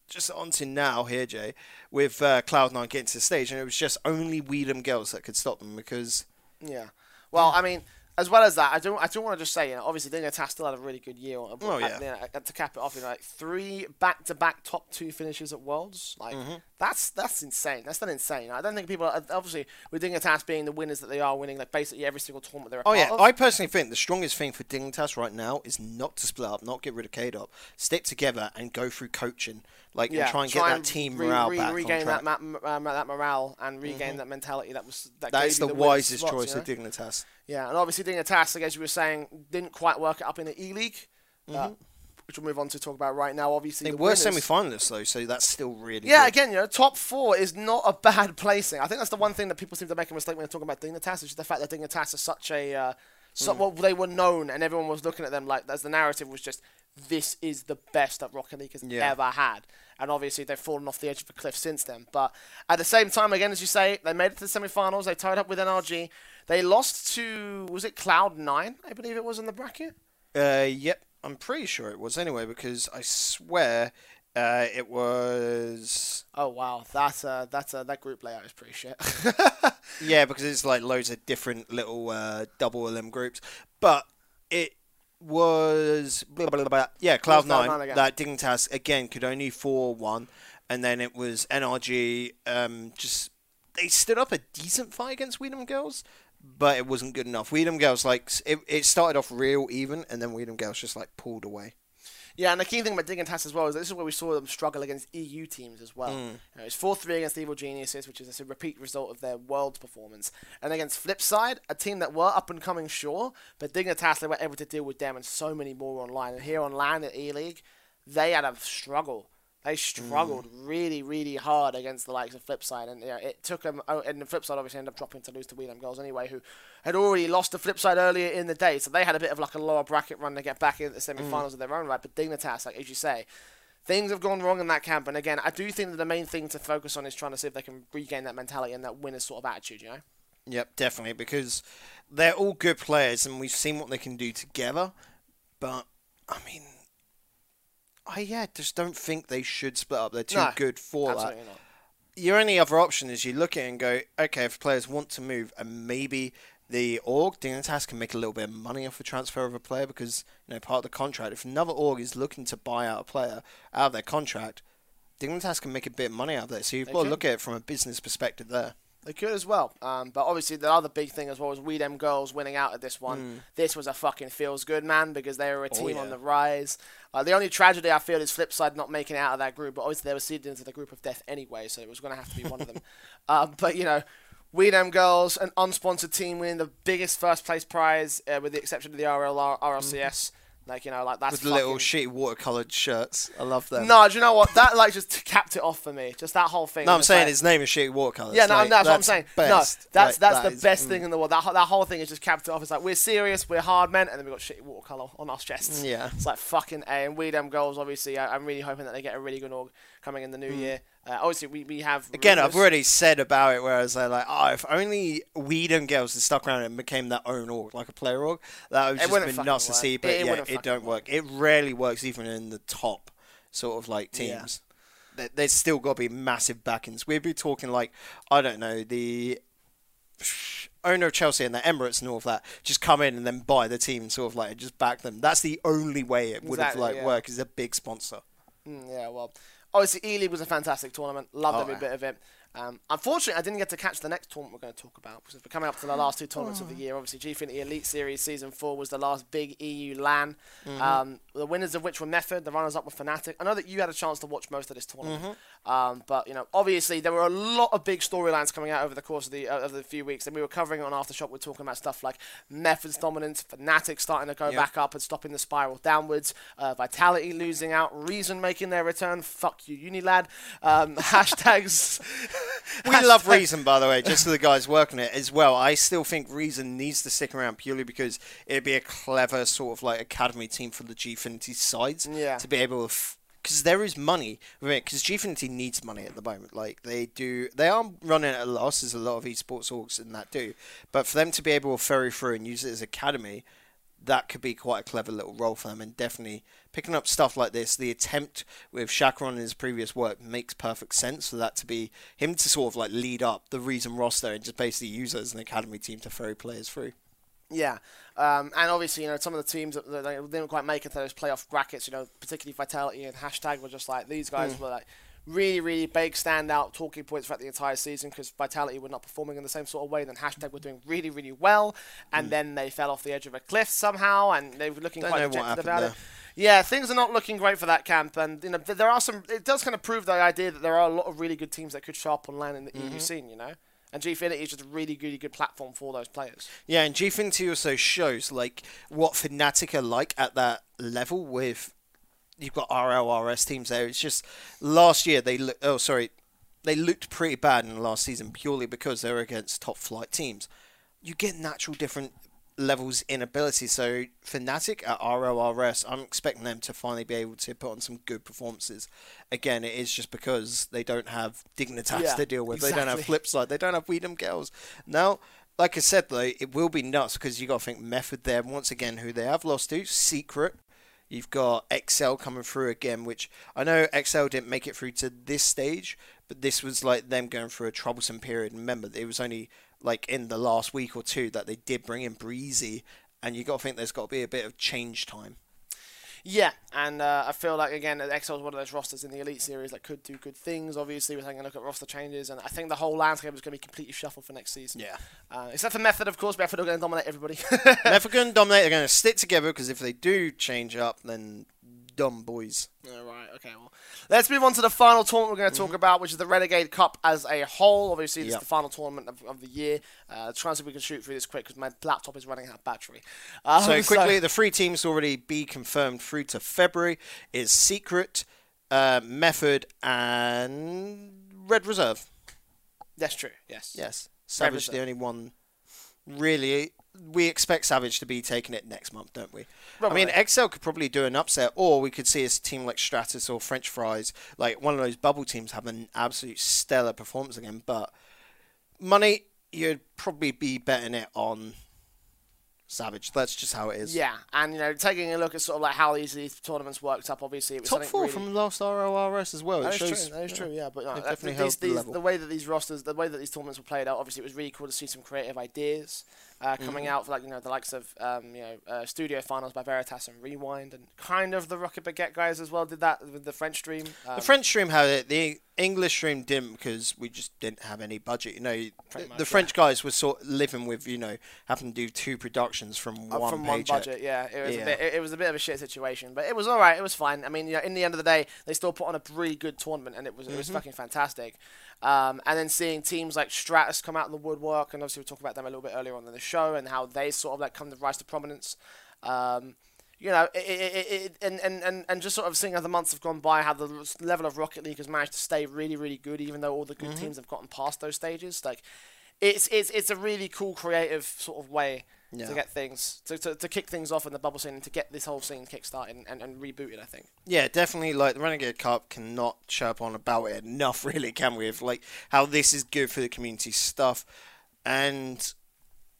just onto now here, Jay, with uh, Cloud9 getting to the stage, and it was just only We Dem Girlz that could stop them because. Yeah. Well, I mean, as well as that, I don't I don't want to just say, you know, obviously Dignitas still had a really good year. uh, Oh, yeah. you know, to cap it off, you know, like three back to back top two finishes at Worlds. Like Mm-hmm. that's that's insane. That's not insane. I don't think people are, obviously with Dignitas being the winners that they are, winning like basically every single tournament they're Oh yeah, of. I personally think the strongest thing for Dignitas right now is not to split up, not get rid of Kaydop, stick together and go through coaching, like and try and get that team re- morale re- back regain that. Mm-hmm. ma- ma- that morale and regain that mentality that was that that gave is the, winning wisest choice you know? of Dignitas. Yeah, and obviously Dignitas, like as you were saying, didn't quite work it up in the E League, uh, which we'll move on to talk about right now. Obviously, Mm-hmm. They the were semi-finalists though, so that's still really Yeah, good. again, you know, top four is not a bad placing. I think that's the one thing that people seem to make a mistake when they're talking about Dignitas, is just the fact that Dignitas is such a, uh, so, Mm. well, they were known and everyone was looking at them like, as the narrative was just, this is the best that Rocket League has Yeah. ever had. And obviously they've fallen off the edge of a cliff since then. But at the same time, again, as you say, they made it to the semi-finals. They tied up with NRG. They lost to was it Cloud Nine? I believe it was in the bracket. Uh, yep, I'm pretty sure it was anyway because I swear uh, it was. Oh wow, that's uh, that's uh, that group layout is pretty shit. Yeah, because it's like loads of different little uh, double elim groups, but it was blah, blah, blah, blah. yeah Cloud Cloud9 Nine again. that Dignitas again could only four one, and then it was NRG um, just they stood up a decent fight against We Dem Girlz, but it wasn't good enough. We Dem Girlz like it, it started off real even, and then We Dem Girlz just like pulled away. Yeah, and the key thing about Dignitas as well is that this is where we saw them struggle against EU teams as well. Hmm. You know, it's 4 3 against Evil Geniuses, which is a repeat result of their Worlds performance. And against Flipside, a team that were up and coming, sure, but Dignitas, they were able to deal with them and so many more online. And here on LAN at E League, they had a struggle. They struggled Hmm. really, really hard against the likes of Flipside, and you know, it took them. Oh, and the Flipside obviously ended up dropping to lose to We Dem Girlz anyway, who had already lost to Flipside earlier in the day, so they had a bit of like a lower bracket run to get back into the semi-finals of their own right. But Dignitas, like as you say, things have gone wrong in that camp, and again, I do think that the main thing to focus on is trying to see if they can regain that mentality and that winner's sort of attitude. You know. Yep, definitely because they're all good players and we've seen what they can do together. But I mean, I yeah, just don't think they should split up. They're too No, good for that. Absolutely not. Your only other option is you look at it and go, okay, if players want to move, and maybe the org Dignitas can make a little bit of money off the transfer of a player because you know part of the contract. If another org is looking to buy out a player out of their contract, Dignitas can make a bit of money out of it. So you've They got to can. look at it from a business perspective there. They could as well. Um, but obviously, the other big thing as well was We Dem Girlz winning out at this one. This was a fucking feels good, man, because they were a team on yeah. the rise. Uh, the only tragedy I feel is Flipside not making it out of that group, but obviously they were seeded into the group of death anyway, so it was going to have to be one of them. Uh, but, you know, We Dem Girlz, an unsponsored team winning the biggest first place prize, uh, with the exception of the RL, RLCS. Like, you know, like that's With the little shitty watercoloured shirts. I love them. No, do you know what? That, like, just capped it off for me. Just that whole thing. No, I'm saying like- his name is Shitty Watercolors. yeah, no, like, that's, what I'm saying. Best. No, that's Like, that's that the is- best mm. thing in the world. That, that whole thing is just capped it off. It's like we're serious, we're hard men, and then we got shitty watercolor on our chests. Yeah. it's like fucking A. And we them goals, obviously. I, I'm really hoping that they get a really good org coming in the new year. Uh, obviously, we, we have Mm. Again, I've already said about it, whereas they're like, oh, if only We Dem Girlz had stuck around and became their own org, like a player org, that would It just been nuts to see. But It yeah, it don't work. It rarely works even in the top sort of like teams. There- There's still got to be massive backings. We'd be talking like, I don't know, the owner of Chelsea and the Emirates and all of that just come in and then buy the team and sort of like just back them. That's the only way it would have like yeah. worked is a big sponsor. Mm, yeah, well, obviously, E League was a fantastic tournament. Loved Oh, every yeah. bit of it. Um, unfortunately, I didn't get to catch the next tournament we're going to talk about because we're coming up to the last two tournaments Oh. of the year. Obviously, Gfinity Elite Series Season 4 was the last big EU LAN, Mm-hmm. um, the winners of which were Method, the runners up were Fnatic. I know that you had a chance to watch most of this tournament, Mm-hmm. um, but you know, obviously, there were a lot of big storylines coming out over the course of the uh, of the few weeks, and we were covering it on Aftershock. We are talking about stuff like Method's dominance, Fnatic starting to go Yep. back up and stopping the spiral downwards, uh, Vitality losing out, Reason making their return. Fuck you, Unilad. Um, hashtags. We love Reason, by the way, just for the guys working it as well. I still think Reason needs to stick around purely because it'd be a clever sort of like academy team for the Gfinity sides Yeah. to be able to. F- because there is money. Because Gfinity needs money at the moment. Like they do, they are running at a loss, as a lot of esports orgs and that do. But for them to be able to ferry through and use it as academy, that could be quite a clever little role for them. And definitely picking up stuff like this, the attempt with Chakron in his previous work makes perfect sense for that to be him to sort of like lead up the reason roster and just basically use it as an academy team to ferry players through. Yeah, um, and obviously, you know, some of the teams that, that they didn't quite make it to those playoff brackets, you know, particularly Vitality and Hashtag were just like these guys Mm. were like really, really big standout talking points throughout the entire season because Vitality were not performing in the same sort of way. Then Hashtag were doing really, really well, and then they fell off the edge of a cliff somehow, and they were looking Mm. Don't quite know what dejected happened about there. it. Yeah, things are not looking great for that camp, and you know there are some. It does kind of prove the idea that there are a lot of really good teams that could show up on LAN in the Mm-hmm. EU scene, you know. And Gfinity is just a really, really good platform for those players. Yeah, and Gfinity also shows like what Fnatic are like at that level with you've got RLRS teams there. It's just last year they look oh sorry, they looked pretty bad in the last season purely because they were against top flight teams. You get natural different levels in ability. So Fnatic at RLRS, I'm expecting them to finally be able to put on some good performances. Again, it is just because they don't have Dignitas Yeah, to deal with. They don't have. Flipside. They don't have We Dem Girlz. Now, like I said though, it will be nuts because you got to think Method there once again, who they have lost to Secret. You've got XL coming through again, which I know XL didn't make it through to this stage, but this was like them going through a troublesome period. Remember, it was only like in the last week or two that they did bring in Breezy, and you got to think there's got to be a bit of change time. Yeah, and uh, I feel like again, XL is one of those rosters in the Elite Series that could do good things. Obviously, we're taking a look at roster changes, and I think the whole landscape is going to be completely shuffled for next season. Yeah. Uh, except for Method, of course. Method are going to dominate everybody. Method and Dominate They're going to stick together because if they do change up, then dumb boys. All right. Okay. Well, let's move on to the final tournament we're going to Mm-hmm. talk about, which is the Renegade Cup as a whole. Obviously, this Yep. is the final tournament of, of the year. Uh, trying to see if we can shoot through this quick because my laptop is running out of battery. Um, So quickly, the three teams already be confirmed through to February is Secret, uh, Method, and Red Reserve. that's true. Yes. Yes, Savage the only one. Really, we expect Savage to be taking it next month, don't we? I mean, Probably. XL could probably do an upset, or we could see a team like Stratus or French Fries, like one of those bubble teams, have an absolute stellar performance again. But money, you'd probably be betting it on Savage. That's just how it is. Yeah, and you know, taking a look at sort of like how these, these tournaments worked up. Obviously, it was Top four really- from last RLRS as well. That it is shows, true. That is true. Yeah, but no, that- definitely these, the these, level. the way that these rosters, the way that these tournaments were played out, obviously, it was really cool to see some creative ideas uh, coming Mm-hmm. out for like you know the likes of um, you know uh, Studio Finals by Veritas and Rewind, and kind of the Rocket Baguette guys as well did that with the French stream. Um, The French stream had it. The English stream didn't because we just didn't have any budget. You know, the, much, the yeah. French guys were sort of living with you know having to do two productions from uh, one from one budget, yeah, it was Yeah. a bit. It, it was a bit of a shit situation, but it was all right. It was fine. I mean, you know, in the end of the day, they still put on a really good tournament, and it was it Mm-hmm. was fucking fantastic. Um, and then seeing teams like Stratus come out of the woodwork, and obviously we talked about them a little bit earlier on in the show, and how they sort of like come to rise to prominence. Um, you know, it, it, it, and, and, and, and just sort of seeing how the months have gone by, how the level of Rocket League has managed to stay really, really good, even though all the good teams have gotten past those stages. Like, it's it's it's a really cool, creative sort of way Yeah. to get things to, to, to kick things off in the bubble scene and to get this whole scene kickstarted and, and, and rebooted. I think. Yeah, definitely. Like the Renegade Cup cannot chirp on about it enough, really, can we? Of like how this is good for the community stuff, and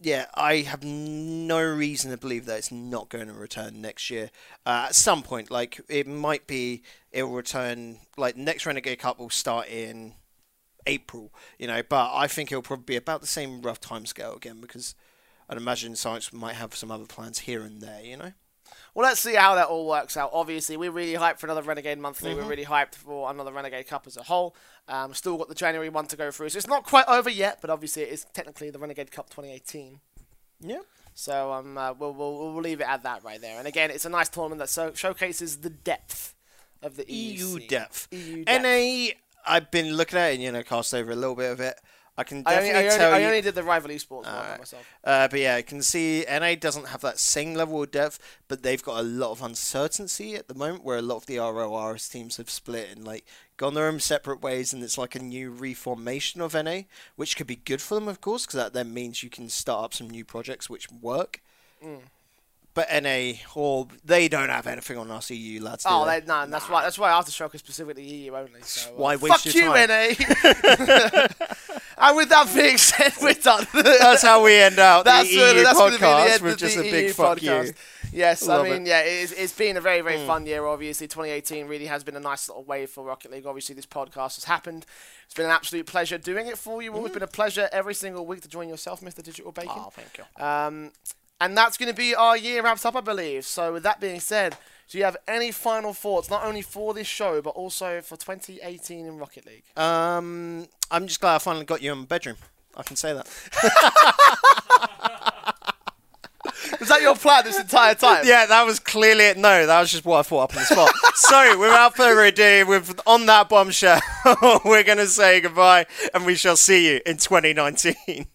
yeah, I have no reason to believe that it's not going to return next year. Uh, at some point, like it might be, it will return. Like next Renegade Cup will start in April, you know, but I think it'll probably be about the same rough timescale again because I'd imagine Psyonix might have some other plans here and there, you know. Well, let's see how that all works out. Obviously, we're really hyped for another Renegade Monthly. We're really hyped for another Renegade Cup as a whole. Um, still got the January one to go through, so it's not quite over yet. But obviously, it is technically the Renegade Cup 2018. Yeah. So um, uh, we'll, we'll we'll leave it at that right there. And again, it's a nice tournament that so- showcases the depth of the EU, EU. Depth. EU depth. NA, I've been looking at it and, you know, cast over a little bit of it. I can I only, definitely I, only, tell I you. only did the rival esports one by Alright. myself. Uh, but yeah, I can see NA doesn't have that same level of depth, but they've got a lot of uncertainty at the moment where a lot of the RLRS teams have split and like gone their own separate ways, and it's like a new reformation of NA, which could be good for them, of course, because that then means you can start up some new projects which work. But NA, or they don't have anything on us EU lads. Oh, they? they, no, and that's why. That's why Aftershock is specifically EU only. So, uh, Why fuck waste your you, time? NA. and with that being said, we're done. That's how we end out that's the gonna- EU that's gonna be the podcast end with of just the a big EU fuck podcast. you. Yes, Love I mean, it. yeah, it's, it's been a very, very fun year, obviously. 2018 really has been a nice little wave for Rocket League. Obviously, this podcast has happened. It's been an absolute pleasure doing it for you all. It's been a pleasure every single week to join yourself, Mr. Digital Bacon. Oh, thank you. Um, And that's going to be our year wrapped up, I believe. So, with that being said, do you have any final thoughts, not only for this show, but also for 2018 in Rocket League? Um, I'm just glad I finally got you in my bedroom. I can say that. Was that your plan this entire time? yeah, that was clearly it. No, that was just what I thought up on the spot. so, without further ado, with on that bombshell, we're going to say goodbye, and we shall see you in 2019.